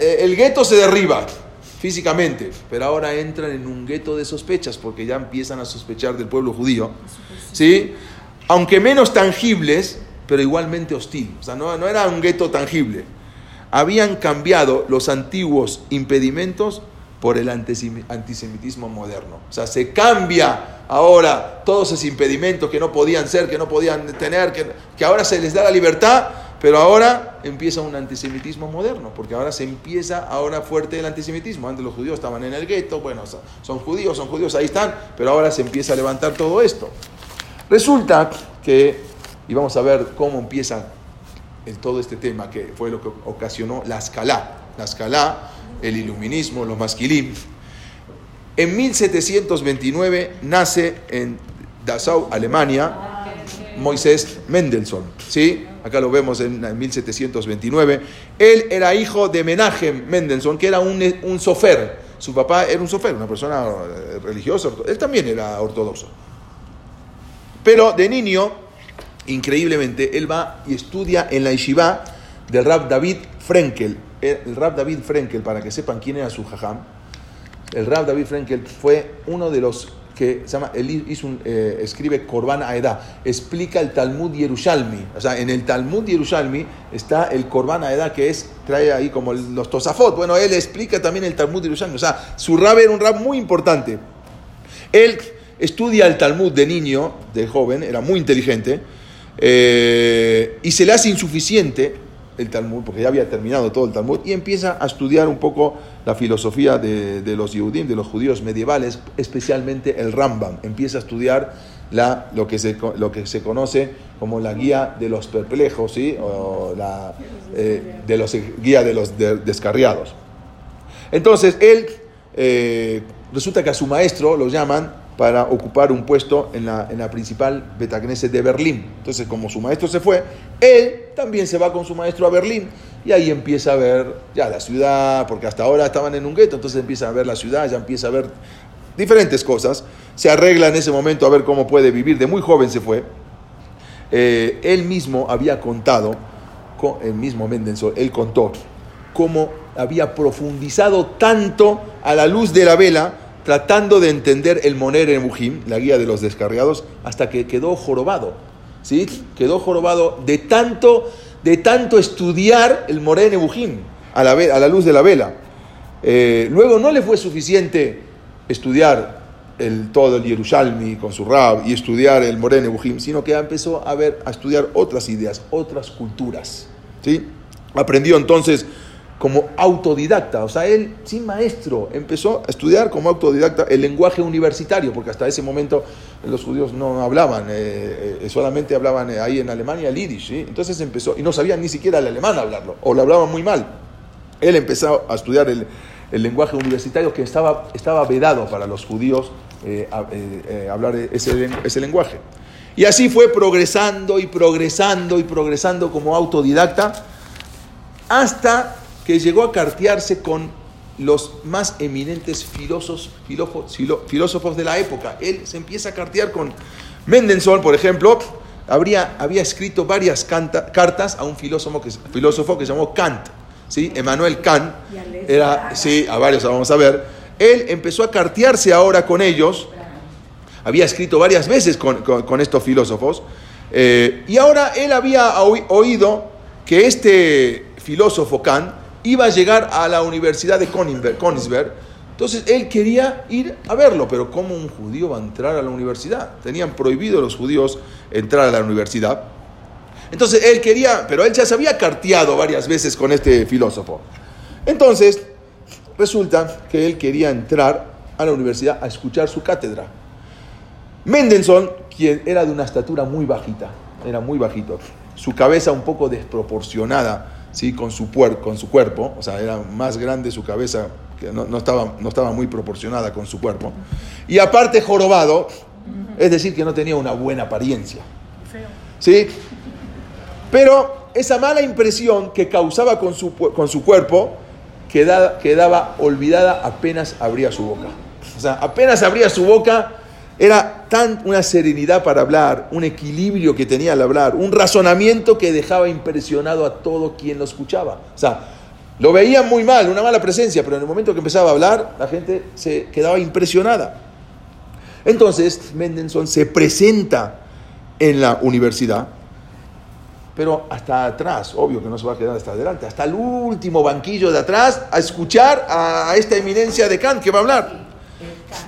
eh, el gueto se derriba físicamente, pero ahora entran en un gueto de sospechas porque ya empiezan a sospechar del pueblo judío. ¿Sí? Aunque menos tangibles, pero igualmente hostil. O sea, no, no era un gueto tangible. Habían cambiado los antiguos impedimentos por el antisemitismo moderno. O sea, se cambia ahora todos esos impedimentos que no podían ser, que no podían tener, que, ahora se les da la libertad, pero ahora empieza un antisemitismo moderno, porque ahora se empieza ahora fuerte el antisemitismo. Antes los judíos estaban en el gueto, bueno, son judíos, son judíos, ahí están, pero ahora se empieza a levantar todo esto. Resulta que, y vamos a ver cómo empieza todo este tema, que fue lo que ocasionó la escala. La escala el iluminismo, los masquilim. En 1729 nace en Dachau, Alemania, Moisés Mendelssohn. ¿sí? Acá lo vemos en 1729. Él era hijo de Menachem Mendelssohn, que era un, un sofer. Su papá era un sofer, una persona eh, religiosa. Él también era ortodoxo. Pero de niño, increíblemente, él va y estudia en la yeshiva del Rab David Frenkel, el Rab David Frenkel, para que sepan quién era su jajam, el Rab David Frenkel fue uno de los que llama, él eh, escribe Korban Aeda, explica el Talmud Yerushalmi. O sea, en el Talmud Yerushalmi está el Korban Aeda que es, trae ahí como los Tosafot. Bueno, él explica también el Talmud Yerushalmi. O sea, su Rab era un Rab muy importante. Él estudia el Talmud de niño, de joven, era muy inteligente, eh, y se le hace insuficiente el Talmud, porque ya había terminado todo el Talmud, y empieza a estudiar un poco la filosofía de, los Yehudim, de los judíos medievales, especialmente el Rambam. Empieza a estudiar la, lo, que se, lo que se conoce como la guía de los perplejos, ¿sí? o la eh, de los, guía de los descarriados. Entonces, él, eh, resulta que a su maestro lo llaman para ocupar un puesto en la, en la principal Betagneset de Berlín. Entonces, como su maestro se fue, él también se va con su maestro a Berlín y ahí empieza a ver ya la ciudad, porque hasta ahora estaban en un gueto, entonces empieza a ver la ciudad, ya empieza a ver diferentes cosas. Se arregla en ese momento a ver cómo puede vivir. De muy joven se fue. Eh, él mismo había contado, el mismo Mendelssohn, él contó cómo había profundizado tanto a la luz de la vela tratando de entender el Moner en la guía de los descarriados, hasta que quedó jorobado. ¿sí? Quedó jorobado de tanto, de tanto estudiar el Moner en a la, a la luz de la vela. Eh, luego no le fue suficiente estudiar el, todo el Yerushalmi con su Rab y estudiar el Morene Bujim, sino que empezó a ver, a estudiar otras ideas, otras culturas. ¿sí? Aprendió entonces como autodidacta, o sea, él sin maestro empezó a estudiar como autodidacta el lenguaje universitario, porque hasta ese momento los judíos no hablaban, eh, eh, solamente hablaban eh, ahí en Alemania el Yiddish, entonces empezó, y no sabían ni siquiera el alemán hablarlo, o lo hablaban muy mal. Él empezó a estudiar el, el lenguaje universitario que estaba, estaba vedado para los judíos hablar ese, ese lenguaje. Y así fue progresando y progresando y progresando como autodidacta hasta que llegó a cartearse con los más eminentes filósofos, filósofos de la época. Él se empieza a cartear con Mendelssohn, por ejemplo, habría, había escrito varias cartas a un filósofo que, filósofo que se llamó Kant, ¿sí? Emmanuel Kant, era, sí, a varios vamos a ver. Él empezó a cartearse ahora con ellos, había escrito varias veces con, estos filósofos, eh, y ahora él había oído que este filósofo Kant iba a llegar a la Universidad de Königsberg. Entonces él quería ir a verlo, pero ¿cómo un judío va a entrar a la universidad? Tenían prohibido los judíos entrar a la universidad. Entonces él quería, pero él ya se había carteado varias veces con este filósofo. Entonces resulta que él quería entrar a la universidad a escuchar su cátedra. Mendelssohn, quien era de una estatura muy bajita, era muy bajito, su cabeza un poco desproporcionada ¿sí? con, su con su cuerpo, o sea, era más grande su cabeza, que no, estaba, no estaba muy proporcionada con su cuerpo. Y aparte jorobado, es decir, que no tenía una buena apariencia. ¿Sí? Pero esa mala impresión que causaba con su, con su cuerpo quedaba, quedaba olvidada apenas abría su boca. O sea, apenas abría su boca, era tan una serenidad para hablar, un equilibrio que tenía al hablar, un razonamiento que dejaba impresionado a todo quien lo escuchaba. O sea, lo veía muy mal, una mala presencia, pero en el momento que empezaba a hablar, la gente se quedaba impresionada. Entonces, Mendelssohn se presenta en la universidad, pero hasta atrás, obvio que no se va a quedar hasta adelante, hasta el último banquillo de atrás, a escuchar a esta eminencia de Kant que va a hablar.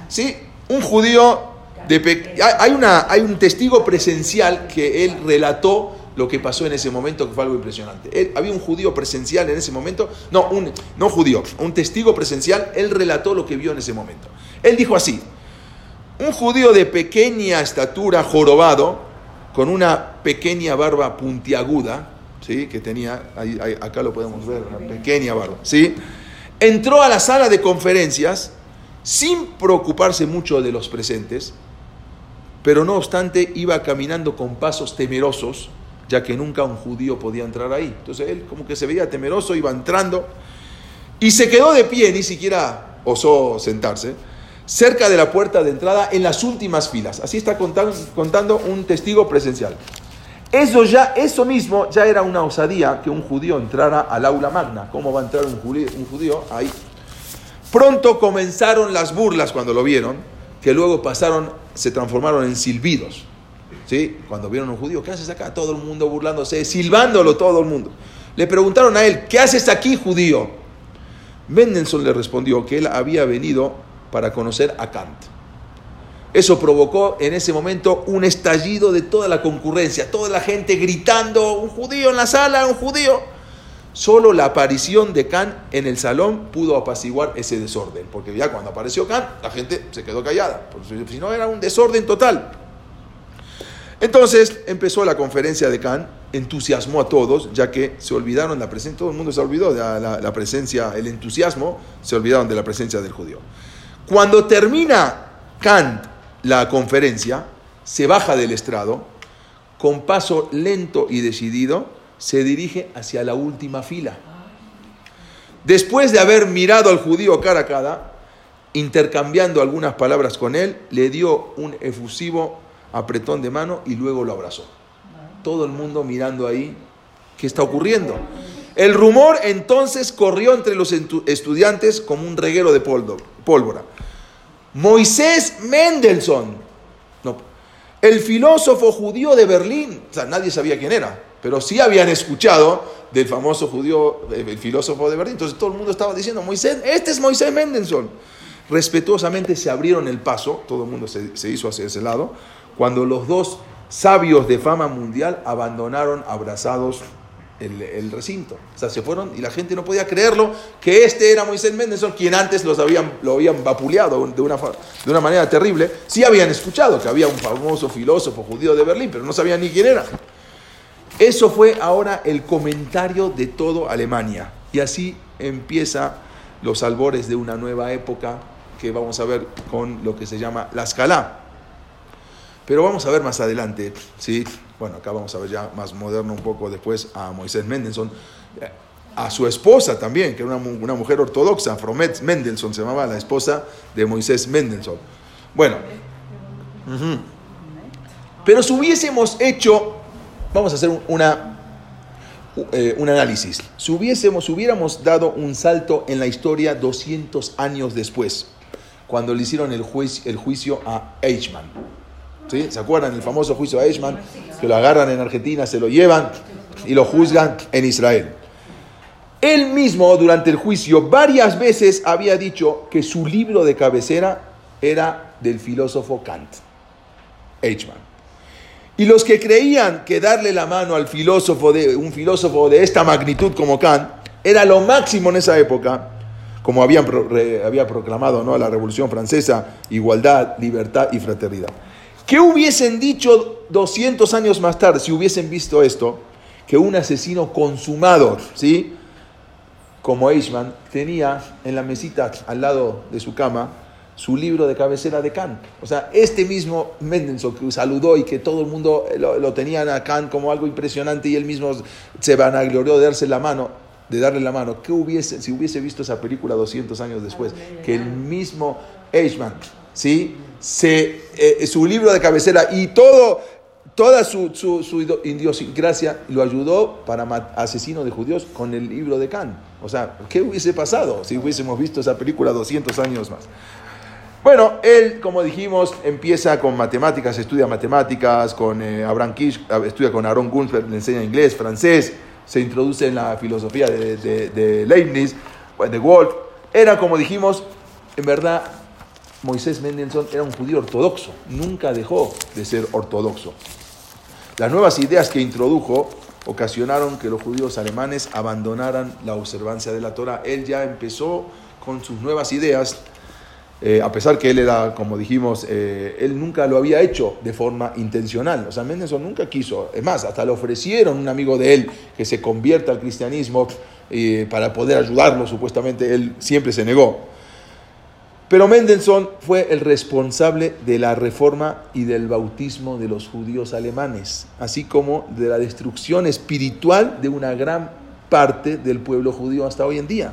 Sí, un judío hay, una, hay un testigo presencial que él relató lo que pasó en ese momento, que fue algo impresionante. había un judío presencial en ese momento, no, un, no judío, un testigo presencial, él relató lo que vio en ese momento. Él dijo así, un judío de pequeña estatura, jorobado, con una pequeña barba puntiaguda, ¿sí? que tenía, acá lo podemos ver, una pequeña barba, ¿sí? entró a la sala de conferencias sin preocuparse mucho de los presentes, pero no obstante iba caminando con pasos temerosos, ya que nunca un judío podía entrar ahí. Entonces él como que se veía temeroso, iba entrando y se quedó de pie, ni siquiera osó sentarse, cerca de la puerta de entrada en las últimas filas. Así está contando, un testigo presencial. Eso ya, eso mismo ya era una osadía que un judío entrara al aula magna. ¿Cómo va a entrar un judío, un judío ahí? Pronto comenzaron las burlas cuando lo vieron que luego pasaron, se transformaron en silbidos. ¿Sí? Cuando vieron a un judío, ¿qué haces acá? Todo el mundo burlándose, silbándolo todo el mundo. Le preguntaron a él, ¿qué haces aquí, judío? Mendelssohn le respondió que él había venido para conocer a Kant. Eso provocó en ese momento un estallido de toda la concurrencia, toda la gente gritando, un judío en la sala, un judío. Solo la aparición de Kant en el salón pudo apaciguar ese desorden, porque ya cuando apareció Kant, la gente se quedó callada, si no era un desorden total. Entonces empezó la conferencia de Kant, entusiasmó a todos, ya que se olvidaron la presencia, todo el mundo se olvidó de la, presencia, el entusiasmo, se olvidaron de la presencia del judío. Cuando termina Kant la conferencia, se baja del estrado, con paso lento y decidido, se dirige hacia la última fila. Después de haber mirado al judío cara a cara, intercambiando algunas palabras con él, le dio un efusivo apretón de mano y luego lo abrazó. Todo el mundo mirando ahí, ¿qué está ocurriendo? El rumor entonces corrió entre los estudiantes como un reguero de pólvora. Moisés Mendelssohn, el filósofo judío de Berlín, o sea, nadie sabía quién era, pero sí habían escuchado del famoso judío, el filósofo de Berlín. Entonces todo el mundo estaba diciendo, Moisés, este es Moisés Mendelssohn. respetuosamente se abrieron el paso, todo el mundo se, se hizo hacia ese lado, cuando los dos sabios de fama mundial abandonaron abrazados el, recinto. O sea, se fueron y la gente no podía creerlo que este era Moisés Mendelssohn, quien antes los habían, lo habían vapuleado de una, de una manera terrible. Sí habían escuchado que había un famoso filósofo judío de Berlín, pero no sabían ni quién era. Eso fue ahora el comentario de todo Alemania. Y así empieza los albores de una nueva época que vamos a ver con lo que se llama la escala. Pero vamos a ver más adelante, ¿sí? bueno, acá vamos a ver ya más moderno un poco después a Moisés Mendelssohn, a su esposa también, que era una, mujer ortodoxa, Fromet Mendelssohn se llamaba la esposa de Moisés Mendelssohn. Bueno, pero si hubiésemos hecho, vamos a hacer eh, un análisis, si hubiésemos, hubiéramos dado un salto en la historia 200 años después, cuando le hicieron el, juicio a Eichmann. ¿Se acuerdan el famoso juicio a Eichmann? Que lo agarran en Argentina, se lo llevan y lo juzgan en Israel. Él mismo durante el juicio varias veces había dicho que su libro de cabecera era del filósofo Kant, Eichmann. Y los que creían que darle la mano al filósofo de un filósofo de esta magnitud como Kant era lo máximo en esa época, como habían, había proclamado ¿no? la Revolución Francesa, igualdad, libertad y fraternidad. ¿Qué hubiesen dicho 200 años más tarde si hubiesen visto esto? Que un asesino consumado, ¿sí? Como Eichmann, tenía en la mesita al lado de su cama su libro de cabecera de Kant. O sea, este mismo Mendelssohn que saludó y que todo el mundo lo, tenían a Kant como algo impresionante y él mismo se vanaglorió de darse la mano, de darle la mano. ¿Qué hubiese, si hubiese visto esa película 200 años después? Que el mismo Eichmann, ¿sí? se, eh, su libro de cabecera y todo, toda su, su, su, idiosincrasia lo ayudó para asesino de judíos con el libro de Kant. O sea, ¿qué hubiese pasado si hubiésemos visto esa película 200 años más? Bueno, él, como dijimos, empieza con matemáticas, estudia matemáticas, con eh, Abraham Kish, estudia con Aaron Gunsberg, le enseña inglés, francés, se introduce en la filosofía de, de, de Leibniz, de Wolf. Era, como dijimos, en verdad Moisés Mendelssohn era un judío ortodoxo, nunca dejó de ser ortodoxo. Las nuevas ideas que introdujo ocasionaron que los judíos alemanes abandonaran la observancia de la Torah. Él ya empezó con sus nuevas ideas, eh, a pesar que él era, como dijimos, eh, él nunca lo había hecho de forma intencional. O sea, Mendelssohn nunca quiso. Es más, hasta le ofrecieron un amigo de él que se convierta al cristianismo eh, para poder ayudarlo, supuestamente él siempre se negó. Pero Mendelssohn fue el responsable de la reforma y del bautismo de los judíos alemanes, así como de la destrucción espiritual de una gran parte del pueblo judío hasta hoy en día.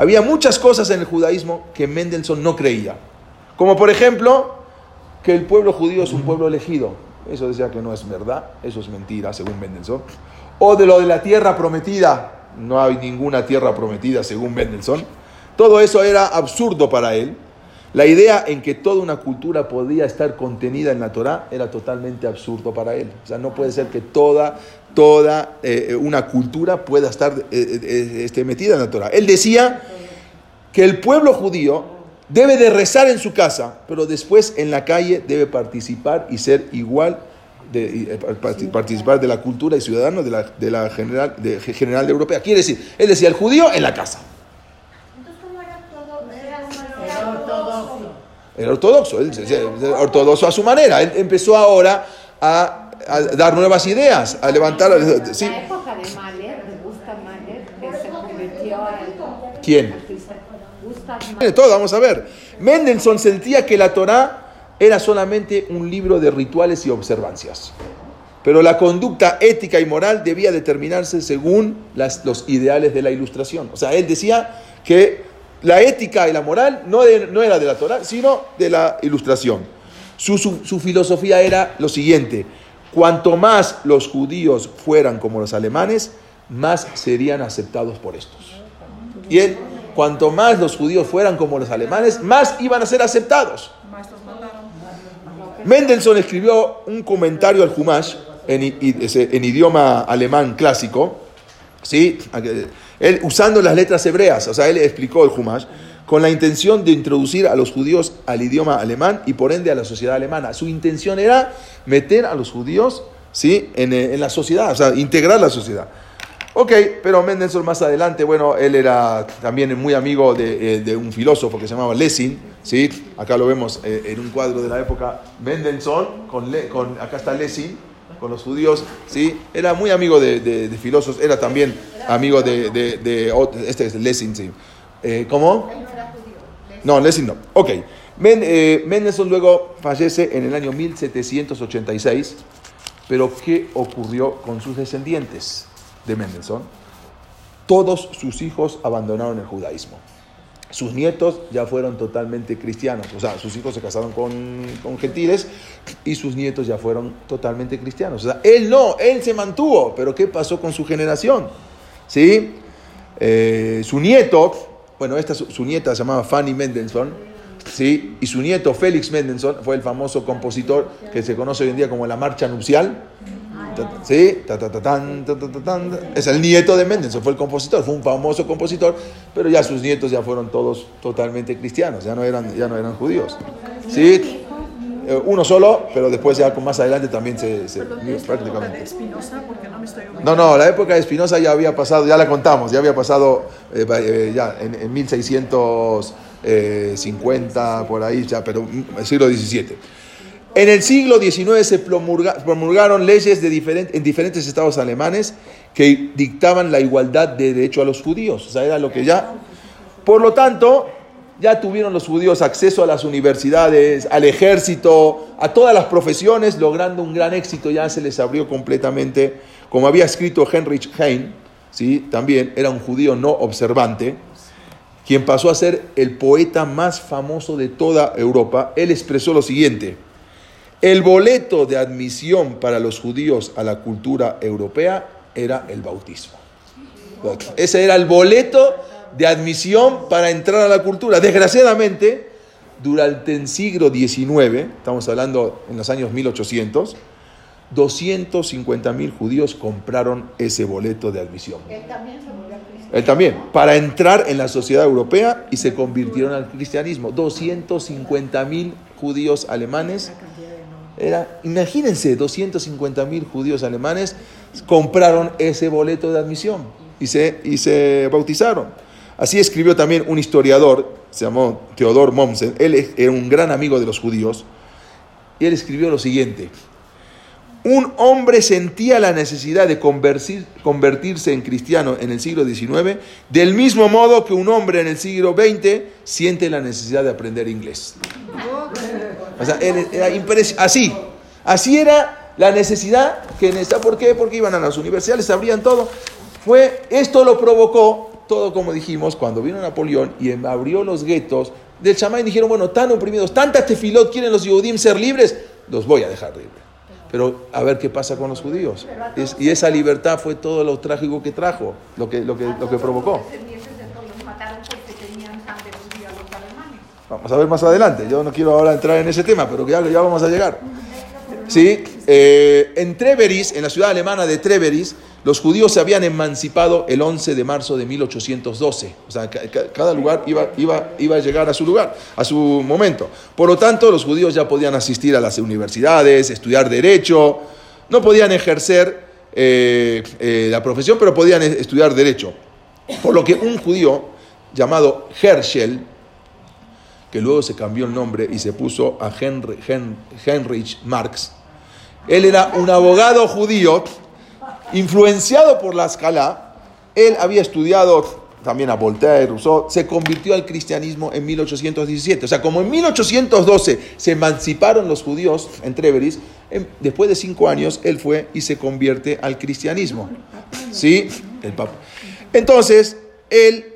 Había muchas cosas en el judaísmo que Mendelssohn no creía, como por ejemplo que el pueblo judío es un pueblo elegido. Eso decía que no es verdad, eso es mentira según Mendelssohn. O de lo de la tierra prometida, no hay ninguna tierra prometida según Mendelssohn. Todo eso era absurdo para él. La idea en que toda una cultura podía estar contenida en la Torah era totalmente absurdo para él. O sea, no puede ser que toda, toda eh, una cultura pueda estar eh, eh, este, metida en la Torah. Él decía que el pueblo judío debe de rezar en su casa, pero después en la calle debe participar y ser igual de participar de la cultura y ciudadano de la, de la general, de, general de europea. Quiere decir, él decía el judío en la casa. Era ortodoxo, él, ortodoxo a su manera. Él empezó ahora a, dar nuevas ideas, a levantar. ¿sí? La época de Mahler, de Gustav Mahler, que se convirtió en. ¿Quién? Todo, vamos a ver. Mendelssohn sentía que la Torah era solamente un libro de rituales y observancias. Pero la conducta ética y moral debía determinarse según las, los ideales de la ilustración. O sea, él decía que la ética y la moral no, no era de la Torah, sino de la ilustración. Su, filosofía era lo siguiente, cuanto más los judíos fueran como los alemanes, más serían aceptados por estos. Y él, cuanto más los judíos fueran como los alemanes, más iban a ser aceptados. Mendelssohn escribió un comentario al Humash en, idioma alemán clásico, ¿sí? Él, usando las letras hebreas, o sea, él explicó el Humash, con la intención de introducir a los judíos al idioma alemán y por ende a la sociedad alemana. Su intención era meter a los judíos ¿sí? en, eh, en la sociedad, o sea, integrar la sociedad. Ok, pero Mendelssohn más adelante, bueno, él era también muy amigo de, eh, de un filósofo que se llamaba Lessing, ¿sí? Acá lo vemos eh, en un cuadro de la época, Mendelssohn, con, con acá está Lessing, con los judíos, ¿sí? Era muy amigo de, de- filósofos, era también amigo de, este es Lessing, sí. ¿Cómo? No, Lessing no. Ok. Men- eh, Mendelssohn luego fallece en el año 1786, pero ¿qué ocurrió con sus descendientes de Mendelssohn? Todos sus hijos abandonaron el judaísmo. Sus nietos ya fueron totalmente cristianos, o sea, sus hijos se casaron con, gentiles y sus nietos ya fueron totalmente cristianos. O sea, él no, él se mantuvo, pero ¿qué pasó con su generación? ¿Sí? Eh, su nieto, bueno, esta su, nieta se llamaba Fanny Mendelssohn, ¿sí? Y su nieto Félix Mendelssohn fue el famoso compositor que se conoce hoy en día como la marcha nupcial. ¿Sí? Es el nieto de Mendelssohn, fue el compositor, fue un famoso compositor, pero ya sus nietos ya fueron todos totalmente cristianos, ya no eran, ya no eran judíos. ¿Sí? Eh, Uno solo, pero después ya con más adelante también se, se prácticamente. No me estoy. No, no, la época de Espinosa ya había pasado, ya la contamos, ya había pasado eh, eh, ya en, en 1650, por ahí, ya, pero mm, el siglo XVII. En el siglo XIX se promulga- promulgaron leyes de diferent- en diferentes estados alemanes que dictaban la igualdad de derecho a los judíos. O sea, era lo que ya... Por lo tanto, ya tuvieron los judíos acceso a las universidades, al ejército, a todas las profesiones, logrando un gran éxito. Ya se les abrió completamente, como había escrito Heinrich Heine, ¿sí? también era un judío no observante, quien pasó a ser el poeta más famoso de toda Europa. Él expresó lo siguiente. El boleto de admisión para los judíos a la cultura europea era el bautismo. Ese era el boleto de admisión para entrar a la cultura. Desgraciadamente, durante el siglo XIX, estamos hablando en los años 1800, 250 mil judíos compraron ese boleto de admisión. Él también se volvió cristiano. Él también, para entrar en la sociedad europea y se convirtieron al cristianismo. 250 mil judíos alemanes. Era, imagínense, 250 mil judíos alemanes compraron ese boleto de admisión y se, y se bautizaron. Así escribió también un historiador, se llamó Theodor Mommsen, él era un gran amigo de los judíos, y él escribió lo siguiente. Un hombre sentía la necesidad de convertir- convertirse en cristiano en el siglo XIX, del mismo modo que un hombre en el siglo XX siente la necesidad de aprender inglés. O sea, así, así era la necesidad que necesitaba. ¿Por qué? Porque iban a las universidades, abrían todo. Fue, esto lo provocó, todo como dijimos, cuando vino Napoleón y em- abrió los guetos del chamán dijeron, bueno, tan oprimidos, tanta tefilot quieren los Yehudim ser libres, los voy a dejar libres. Pero a ver qué pasa con los judíos. Es- y esa libertad fue todo lo trágico que trajo, lo que, lo que, lo que provocó. Vamos a ver más adelante. Yo no quiero ahora entrar en ese tema, pero ya, ya vamos a llegar. Sí, eh, en Treveris, en la ciudad alemana de Treveris, los judíos se habían emancipado el 11 de marzo de 1812. O sea, ca- ca- cada lugar iba, iba, iba a llegar a su lugar, a su momento. Por lo tanto, los judíos ya podían asistir a las universidades, estudiar derecho, no podían ejercer eh, eh, la profesión, pero podían estudiar derecho. Por lo que un judío llamado Herschel, que luego se cambió el nombre y se puso a Henry, Hen- Heinrich Marx. Él era un abogado judío influenciado por la escala. Él había estudiado también a Voltaire, Rousseau, se convirtió al cristianismo en 1817. O sea, como en 1812 se emanciparon los judíos en Treveris, en- después de cinco años él fue y se convierte al cristianismo. ¿Sí? El Papa. Entonces, él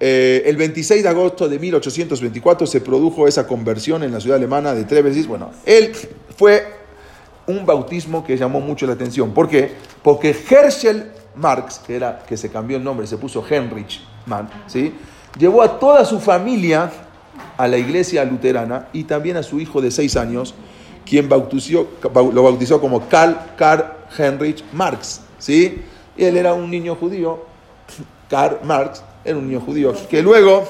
eh, el 26 de agosto de 1824 se produjo esa conversión en la ciudad alemana de Trevesis. Bueno, él fue un bautismo que llamó mucho la atención. ¿Por qué? Porque Herschel Marx, que, era, que se cambió el nombre, se puso Heinrich Mann, ¿sí? llevó a toda su familia a la iglesia luterana y también a su hijo de seis años, quien bautizó, bau- lo bautizó como Karl, Karl Heinrich Marx. ¿sí? Él era un niño judío Karl Marx era un niño judío que luego,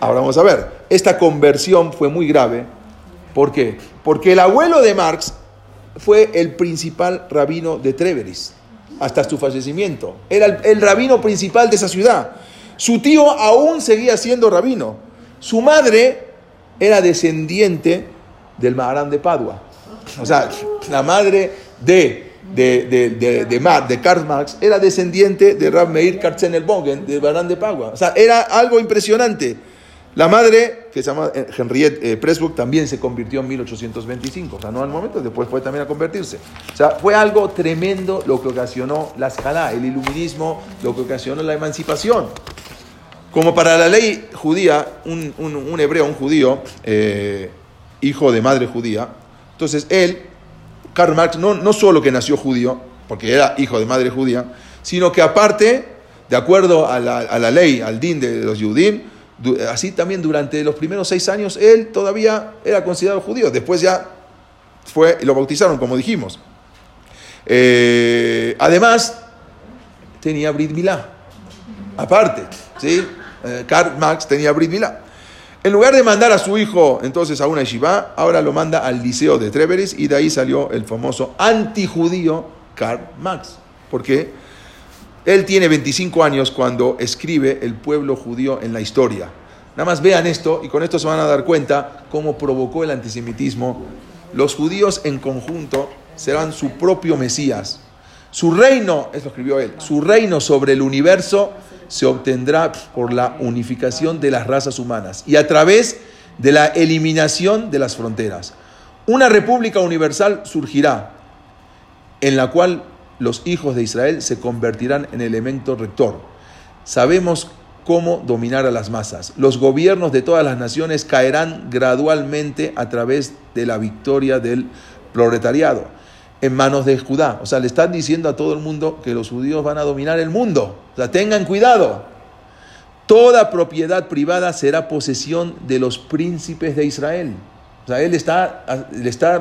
ahora vamos a ver, esta conversión fue muy grave. ¿Por qué? Porque el abuelo de Marx fue el principal rabino de Treveris hasta su fallecimiento. Era el, rabino principal de esa ciudad. Su tío aún seguía siendo rabino. Su madre era descendiente del Maharán de Padua. O sea, la madre de, de, de, de, de, de Karl Marx era descendiente de Rab Meir Katzenelbogen, del Maharán de Padua. O sea, era algo impresionante. La madre, que se llama eh, Henriette eh, Pressburg, también se convirtió en 1825. O sea, no al momento, después fue también a convertirse. O sea, fue algo tremendo lo que ocasionó la escala, el iluminismo, lo que ocasionó la emancipación. Como para la ley judía, un, un- un hebreo, un judío, eh, hijo de madre judía, entonces él, Karl Marx, no, no solo que nació judío, porque era hijo de madre judía, sino que aparte, de acuerdo a la, a la ley, al din de los Yudim, así también durante los primeros seis años él todavía era considerado judío. Después ya fue, lo bautizaron, como dijimos. Eh, además, tenía Brit Milá. Aparte, ¿sí? Eh, Karl Marx tenía Brit Milá. En lugar de mandar a su hijo entonces a una yeshiva, ahora lo manda al liceo de Treveris y de ahí salió el famoso antijudío Karl Marx. Porque él tiene 25 años cuando escribe El pueblo judío en la historia. Nada más vean esto y con esto se van a dar cuenta cómo provocó el antisemitismo. Los judíos en conjunto serán su propio Mesías. Su reino, eso escribió él, su reino sobre el universo se obtendrá por la unificación de las razas humanas y a través de la eliminación de las fronteras. Una república universal surgirá en la cual los hijos de Israel se convertirán en elemento rector. Sabemos cómo dominar a las masas. Los gobiernos de todas las naciones caerán gradualmente a través de la victoria del proletariado en manos de Judá. O sea, le están diciendo a todo el mundo que los judíos van a dominar el mundo. O sea, tengan cuidado. Toda propiedad privada será posesión de los príncipes de Israel. O sea, él está, le está,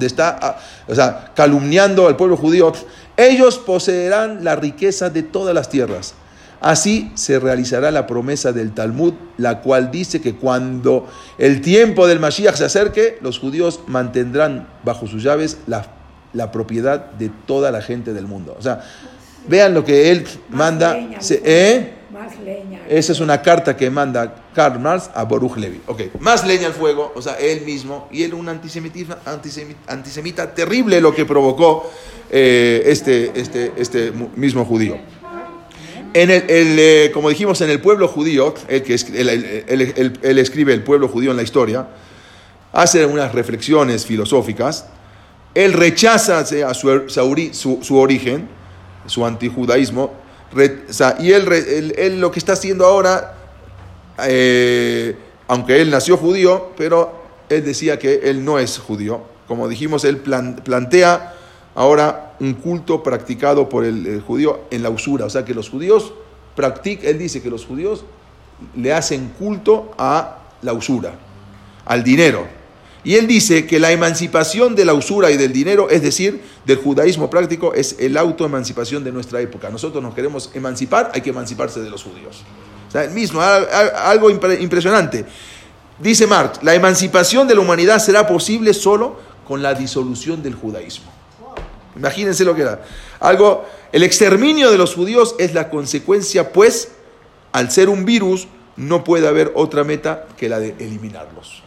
le está o sea, calumniando al pueblo judío. Ellos poseerán la riqueza de todas las tierras. Así se realizará la promesa del Talmud, la cual dice que cuando el tiempo del Mashiach se acerque, los judíos mantendrán bajo sus llaves la, la propiedad de toda la gente del mundo. O sea, vean lo que él manda. ¿eh? Esa es una carta que manda Karl Marx a Baruch Levi. Más leña al fuego, o sea, él mismo, y él un antisemitismo, antisemi- antisemita terrible lo que provocó eh, este, este, este mismo judío. En el, el, eh, como dijimos, en el pueblo judío, el que es- él, él- él- él- él escribe el pueblo judío en la historia, hace unas reflexiones filosóficas, él rechaza o sea, su, su su- origen, su antijudaísmo, y él, él- él lo que está haciendo ahora, eh, aunque él nació judío, pero él decía que él no es judío. Como dijimos, él plan- plantea ahora un culto practicado por el, el judío en la usura. O sea, que los judíos practican, él dice que los judíos le hacen culto a la usura, al dinero. Y él dice que la emancipación de la usura y del dinero, es decir, del judaísmo práctico, es el autoemancipación de nuestra época. Nosotros nos queremos emancipar, hay que emanciparse de los judíos. O sea, el mismo, al- al- algo impre- impresionante. Dice Marx, la emancipación de la humanidad será posible solo con la disolución del judaísmo. Imagínense lo que era. Algo, el exterminio de los judíos es la consecuencia, pues, al ser un virus, no puede haber otra meta que la de eliminarlos.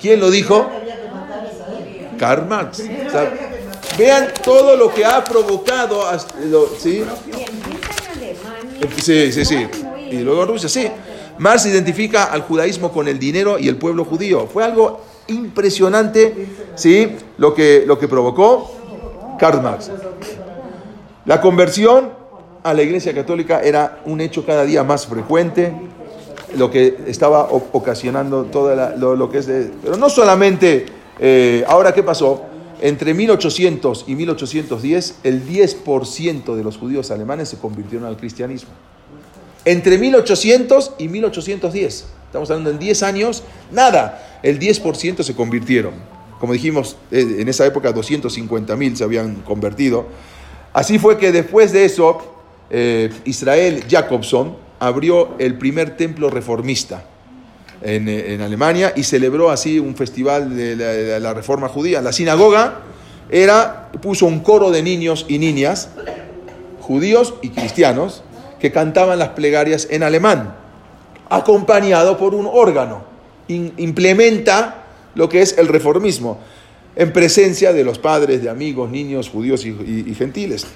¿Quién lo dijo? Karl Marx. O sea, vean todo lo que ha provocado. ¿sí? Sí, sí, sí. Y luego Rusia, sí. Marx identifica al judaísmo con el dinero y el pueblo judío. Fue algo impresionante, ¿sí? Lo que, lo que provocó Karl Marx. La conversión a la Iglesia Católica era un hecho cada día más frecuente, lo que estaba ocasionando todo lo, lo que es de... Pero no solamente... eh, ahora, ¿qué pasó? Entre 1800 y 1810, el 10% de los judíos alemanes se convirtieron al cristianismo. Entre 1800 y 1810, estamos hablando en 10 años, nada, el 10% se convirtieron. Como dijimos, eh, en esa época 250 mil se habían convertido. Así fue que después de eso, eh, Israel Jacobson abrió el primer templo reformista en, Alemania y celebró así un festival de la, reforma judía. La sinagoga era, puso un coro de niños y niñas, judíos y cristianos, que cantaban las plegarias en alemán, acompañado por un órgano. Implementa lo que es el reformismo, en presencia de los padres, de amigos, niños, judíos y gentiles.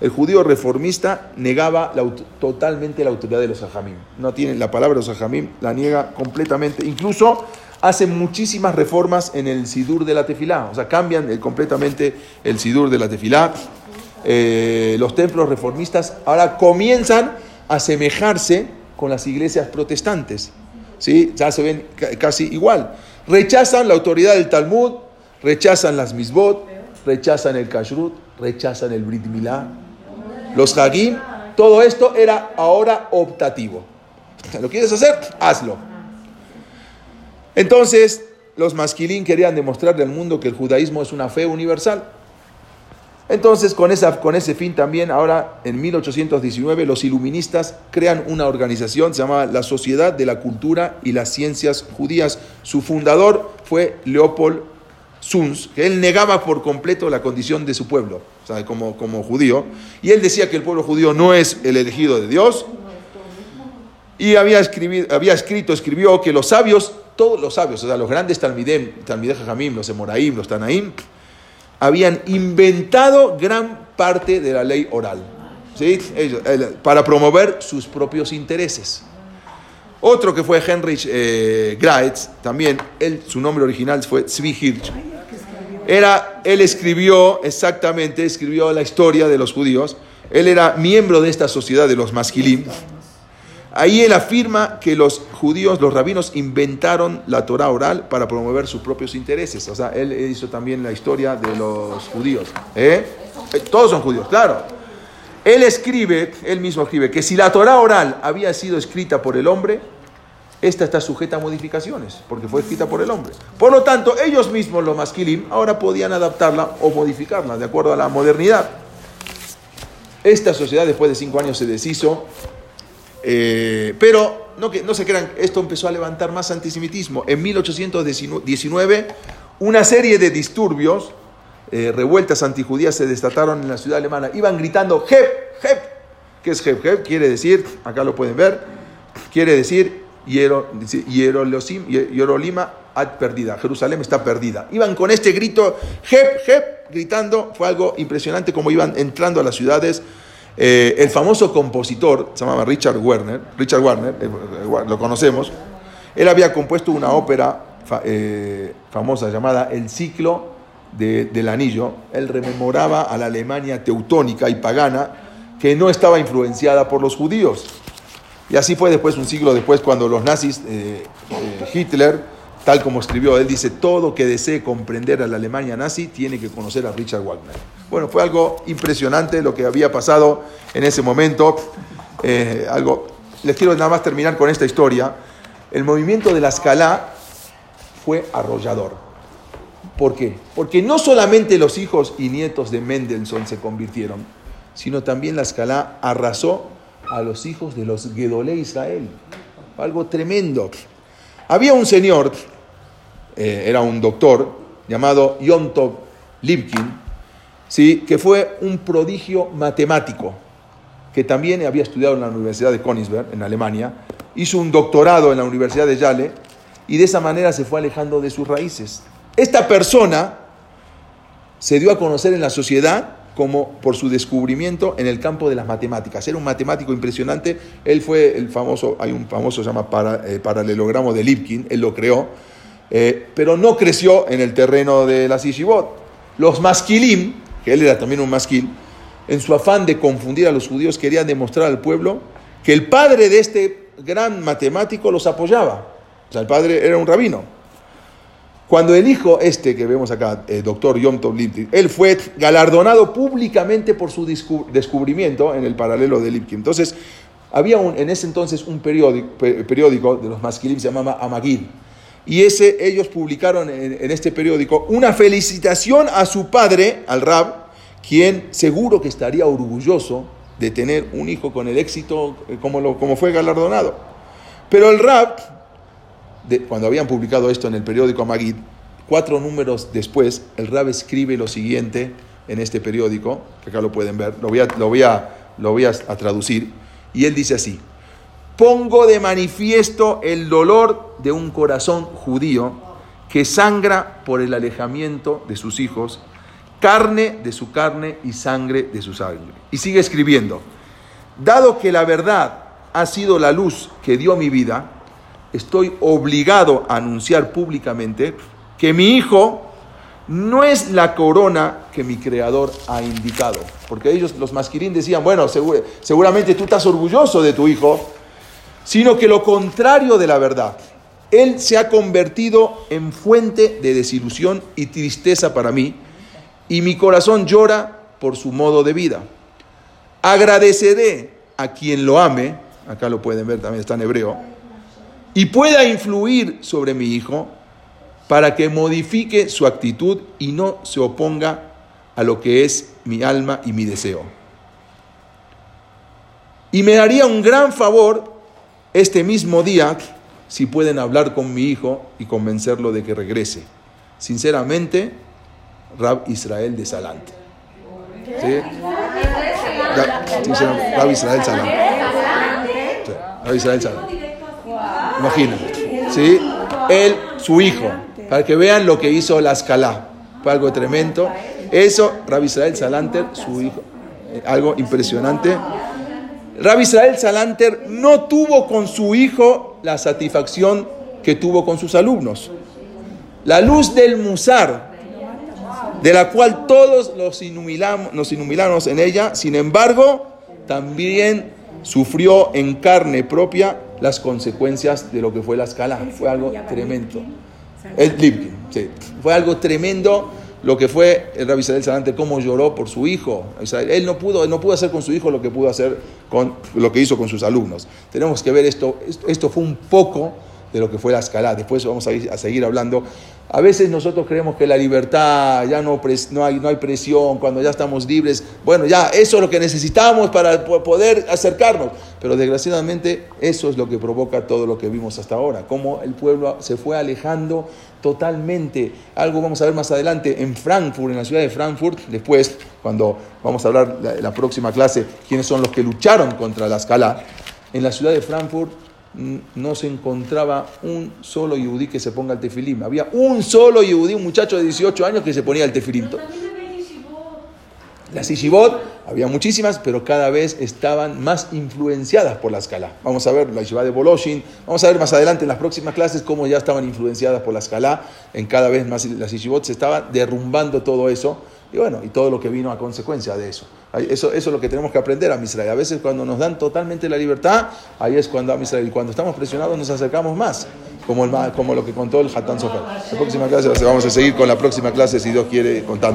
El judío reformista negaba totalmente la autoridad de los ajamim. No tiene la palabra los ajamim, la niega completamente. Incluso hace muchísimas reformas en el sidur de la tefilá. O sea, cambian completamente el sidur de la tefilá. Eh, los templos reformistas ahora comienzan a asemejarse con las iglesias protestantes. ¿sí? Ya se ven ca- casi igual. Rechazan la autoridad del Talmud, rechazan las misbot, rechazan el kashrut, rechazan el brit milá, los hagim. Todo esto era ahora optativo. ¿Lo quieres hacer? Hazlo. Entonces, los masquilín querían demostrarle al mundo que el judaísmo es una fe universal. Entonces, con, esa, con ese fin también, ahora en 1819, los iluministas crean una organización, se llama la Sociedad de la Cultura y las Ciencias Judías. Su fundador fue Leopold Suns, que él negaba por completo la condición de su pueblo, o sea, como, como judío, y él decía que el pueblo judío no es el elegido de Dios, y había, escribido, había escrito, escribió que los sabios, todos los sabios, o sea, los grandes Talmidem, Talmideh Jajamim, los Emoraim, los Tanaim, habían inventado gran parte de la ley oral, ¿sí? Ellos, el- para promover sus propios intereses. Otro que fue Heinrich eh, Graetz, también, él, su nombre original fue Zvi Hirsch. Era, él escribió, exactamente, escribió la historia de los judíos. Él era miembro de esta sociedad de los masquilim. Ahí él afirma que los judíos, los rabinos, inventaron la Torah oral para promover sus propios intereses. O sea, él hizo también la historia de los judíos. ¿eh? Eh, Todos son judíos, claro. Él escribe, él mismo escribe, que si la Torah oral había sido escrita por el hombre, esta está sujeta a modificaciones, porque fue escrita por el hombre. Por lo tanto, ellos mismos, los masquilim, ahora podían adaptarla o modificarla de acuerdo a la modernidad. Esta sociedad después de cinco años se deshizo, eh, pero no, que, no se crean, esto empezó a levantar más antisemitismo. En 1819, una serie de disturbios, eh, revueltas antijudías se desataron en la ciudad alemana. Iban gritando, Hep, Hep. ¿Qué es Hep, Hep? Quiere decir, acá lo pueden ver, quiere decir, Hierolima ad perdida. Jerusalén está perdida. Iban con este grito, Hep, Hep, gritando. Fue algo impresionante como iban entrando a las ciudades. Eh, el famoso compositor, se llamaba Richard Werner, Richard Warner, eh, eh, lo conocemos, él había compuesto una ópera eh, famosa llamada El ciclo de- del anillo. Él rememoraba a la Alemania teutónica y pagana que no estaba influenciada por los judíos. Y así fue después, un siglo después, cuando los nazis, eh, eh, Hitler, tal como escribió, él dice, todo que desee comprender a la Alemania nazi tiene que conocer a Richard Wagner. Bueno, fue algo impresionante lo que había pasado en ese momento. Eh, algo, les quiero nada más terminar con esta historia. El movimiento de la escala fue arrollador. ¿Por qué? Porque no solamente los hijos y nietos de Mendelssohn se convirtieron, sino también la escala arrasó a los hijos de los Gedolé Israel. Algo tremendo. Había un señor, eh, era un doctor, llamado Yom Tov Lipkin, ¿sí? que fue un prodigio matemático, que también había estudiado en la Universidad de Königsberg, en Alemania, hizo un doctorado en la Universidad de Yale, y de esa manera se fue alejando de sus raíces. Esta persona se dio a conocer en la sociedad como por su descubrimiento en el campo de las matemáticas. Era un matemático impresionante. Él fue el famoso, hay un famoso se llama eh, paralelogramo de Lipkin, él lo creó, eh, pero no creció en el terreno de las yeshivot. Los masquilim, que él era también un masquil, en su afán de confundir a los judíos, querían demostrar al pueblo que el padre de este gran matemático los apoyaba. O sea, el padre era un rabino. Cuando el hijo este que vemos acá, el doctor Yom Tov Lipkin, él fue galardonado públicamente por su descu- descubrimiento en el paralelo de Lipkin. Entonces, había un, en ese entonces un periódico, pe- periódico de los masquilim, se llamaba Amagid. Y ese, ellos publicaron en, en este periódico una felicitación a su padre, al Rab, quien seguro que estaría orgulloso de tener un hijo con el éxito eh, como, lo, como fue galardonado. Pero el Rab, cuando habían publicado esto en el periódico Amagid, cuatro números después, el Rab escribe lo siguiente en este periódico, que acá lo pueden ver, lo voy a, lo voy a, lo voy a traducir, y él dice así, pongo de manifiesto el dolor de un corazón judío que sangra por el alejamiento de sus hijos, carne de su carne y sangre de su sangre. Y sigue escribiendo, dado que la verdad ha sido la luz que dio mi vida, estoy obligado a anunciar públicamente que mi hijo no es la corona que mi creador ha indicado. Porque ellos, los masquirín, decían, bueno, seguramente tú estás orgulloso de tu hijo, sino que lo contrario de la verdad. Él se ha convertido en fuente de desilusión y tristeza para mí, y mi corazón llora por su modo de vida. Agradeceré a quien lo ame, acá lo pueden ver, también está en hebreo, y pueda influir sobre mi hijo para que modifique su actitud y no se oponga a lo que es mi alma y mi deseo. Y me daría un gran favor este mismo día si pueden hablar con mi hijo y convencerlo de que regrese. Sinceramente, Rab Israel de Salante. ¿Sí? Rab Israel Salante. Rab Israel Salante. Imagínate. ¿Sí? Él, su hijo para que vean lo que hizo la escala. Fue algo tremendo. Eso, Rabbi Israel Salanter, su hijo, eh, algo impresionante. Rabbi Israel Salanter no tuvo con su hijo la satisfacción que tuvo con sus alumnos. La luz del Musar, de la cual todos los nos inhumilamos en ella, sin embargo, también sufrió en carne propia las consecuencias de lo que fue la escala. Fue algo tremendo. El Lipkin, sí. Fue algo tremendo lo que fue el Rabbi Israel Salante, cómo lloró por su hijo. Él no pudo, no pudo hacer con su hijo lo que pudo hacer con lo que hizo con sus alumnos. Tenemos que ver esto, esto fue un poco de lo que fue la escalada. Después vamos a, a seguir hablando. A veces nosotros creemos que la libertad, ya no, hay, presión, cuando ya estamos libres, bueno, ya eso es lo que necesitamos para poder acercarnos. Pero desgraciadamente eso es lo que provoca todo lo que vimos hasta ahora, cómo el pueblo se fue alejando totalmente. Algo vamos a ver más adelante en Frankfurt, en la ciudad de Frankfurt, después, cuando vamos a hablar en la próxima clase, quiénes son los que lucharon contra la escala. En la ciudad de Frankfurt no se encontraba un solo yudí que se ponga el tefilim. Había un solo yudí, un muchacho de 18 años que se ponía el tefilim. Las Ishibot, había muchísimas, pero cada vez estaban más influenciadas por la escala. Vamos a ver la Yeshiva de Boloshin, vamos a ver más adelante en las próximas clases cómo ya estaban influenciadas por la escala, en cada vez más las Ishibot se estaba derrumbando todo eso, y bueno, y todo lo que vino a consecuencia de eso. Eso, eso es lo que tenemos que aprender a Misrael. A veces cuando nos dan totalmente la libertad, ahí es cuando a Misrael. Y cuando estamos presionados nos acercamos más, como, el, como lo que contó el Hatan Sofer. La próxima clase vamos a seguir con la próxima clase, si Dios quiere, contando.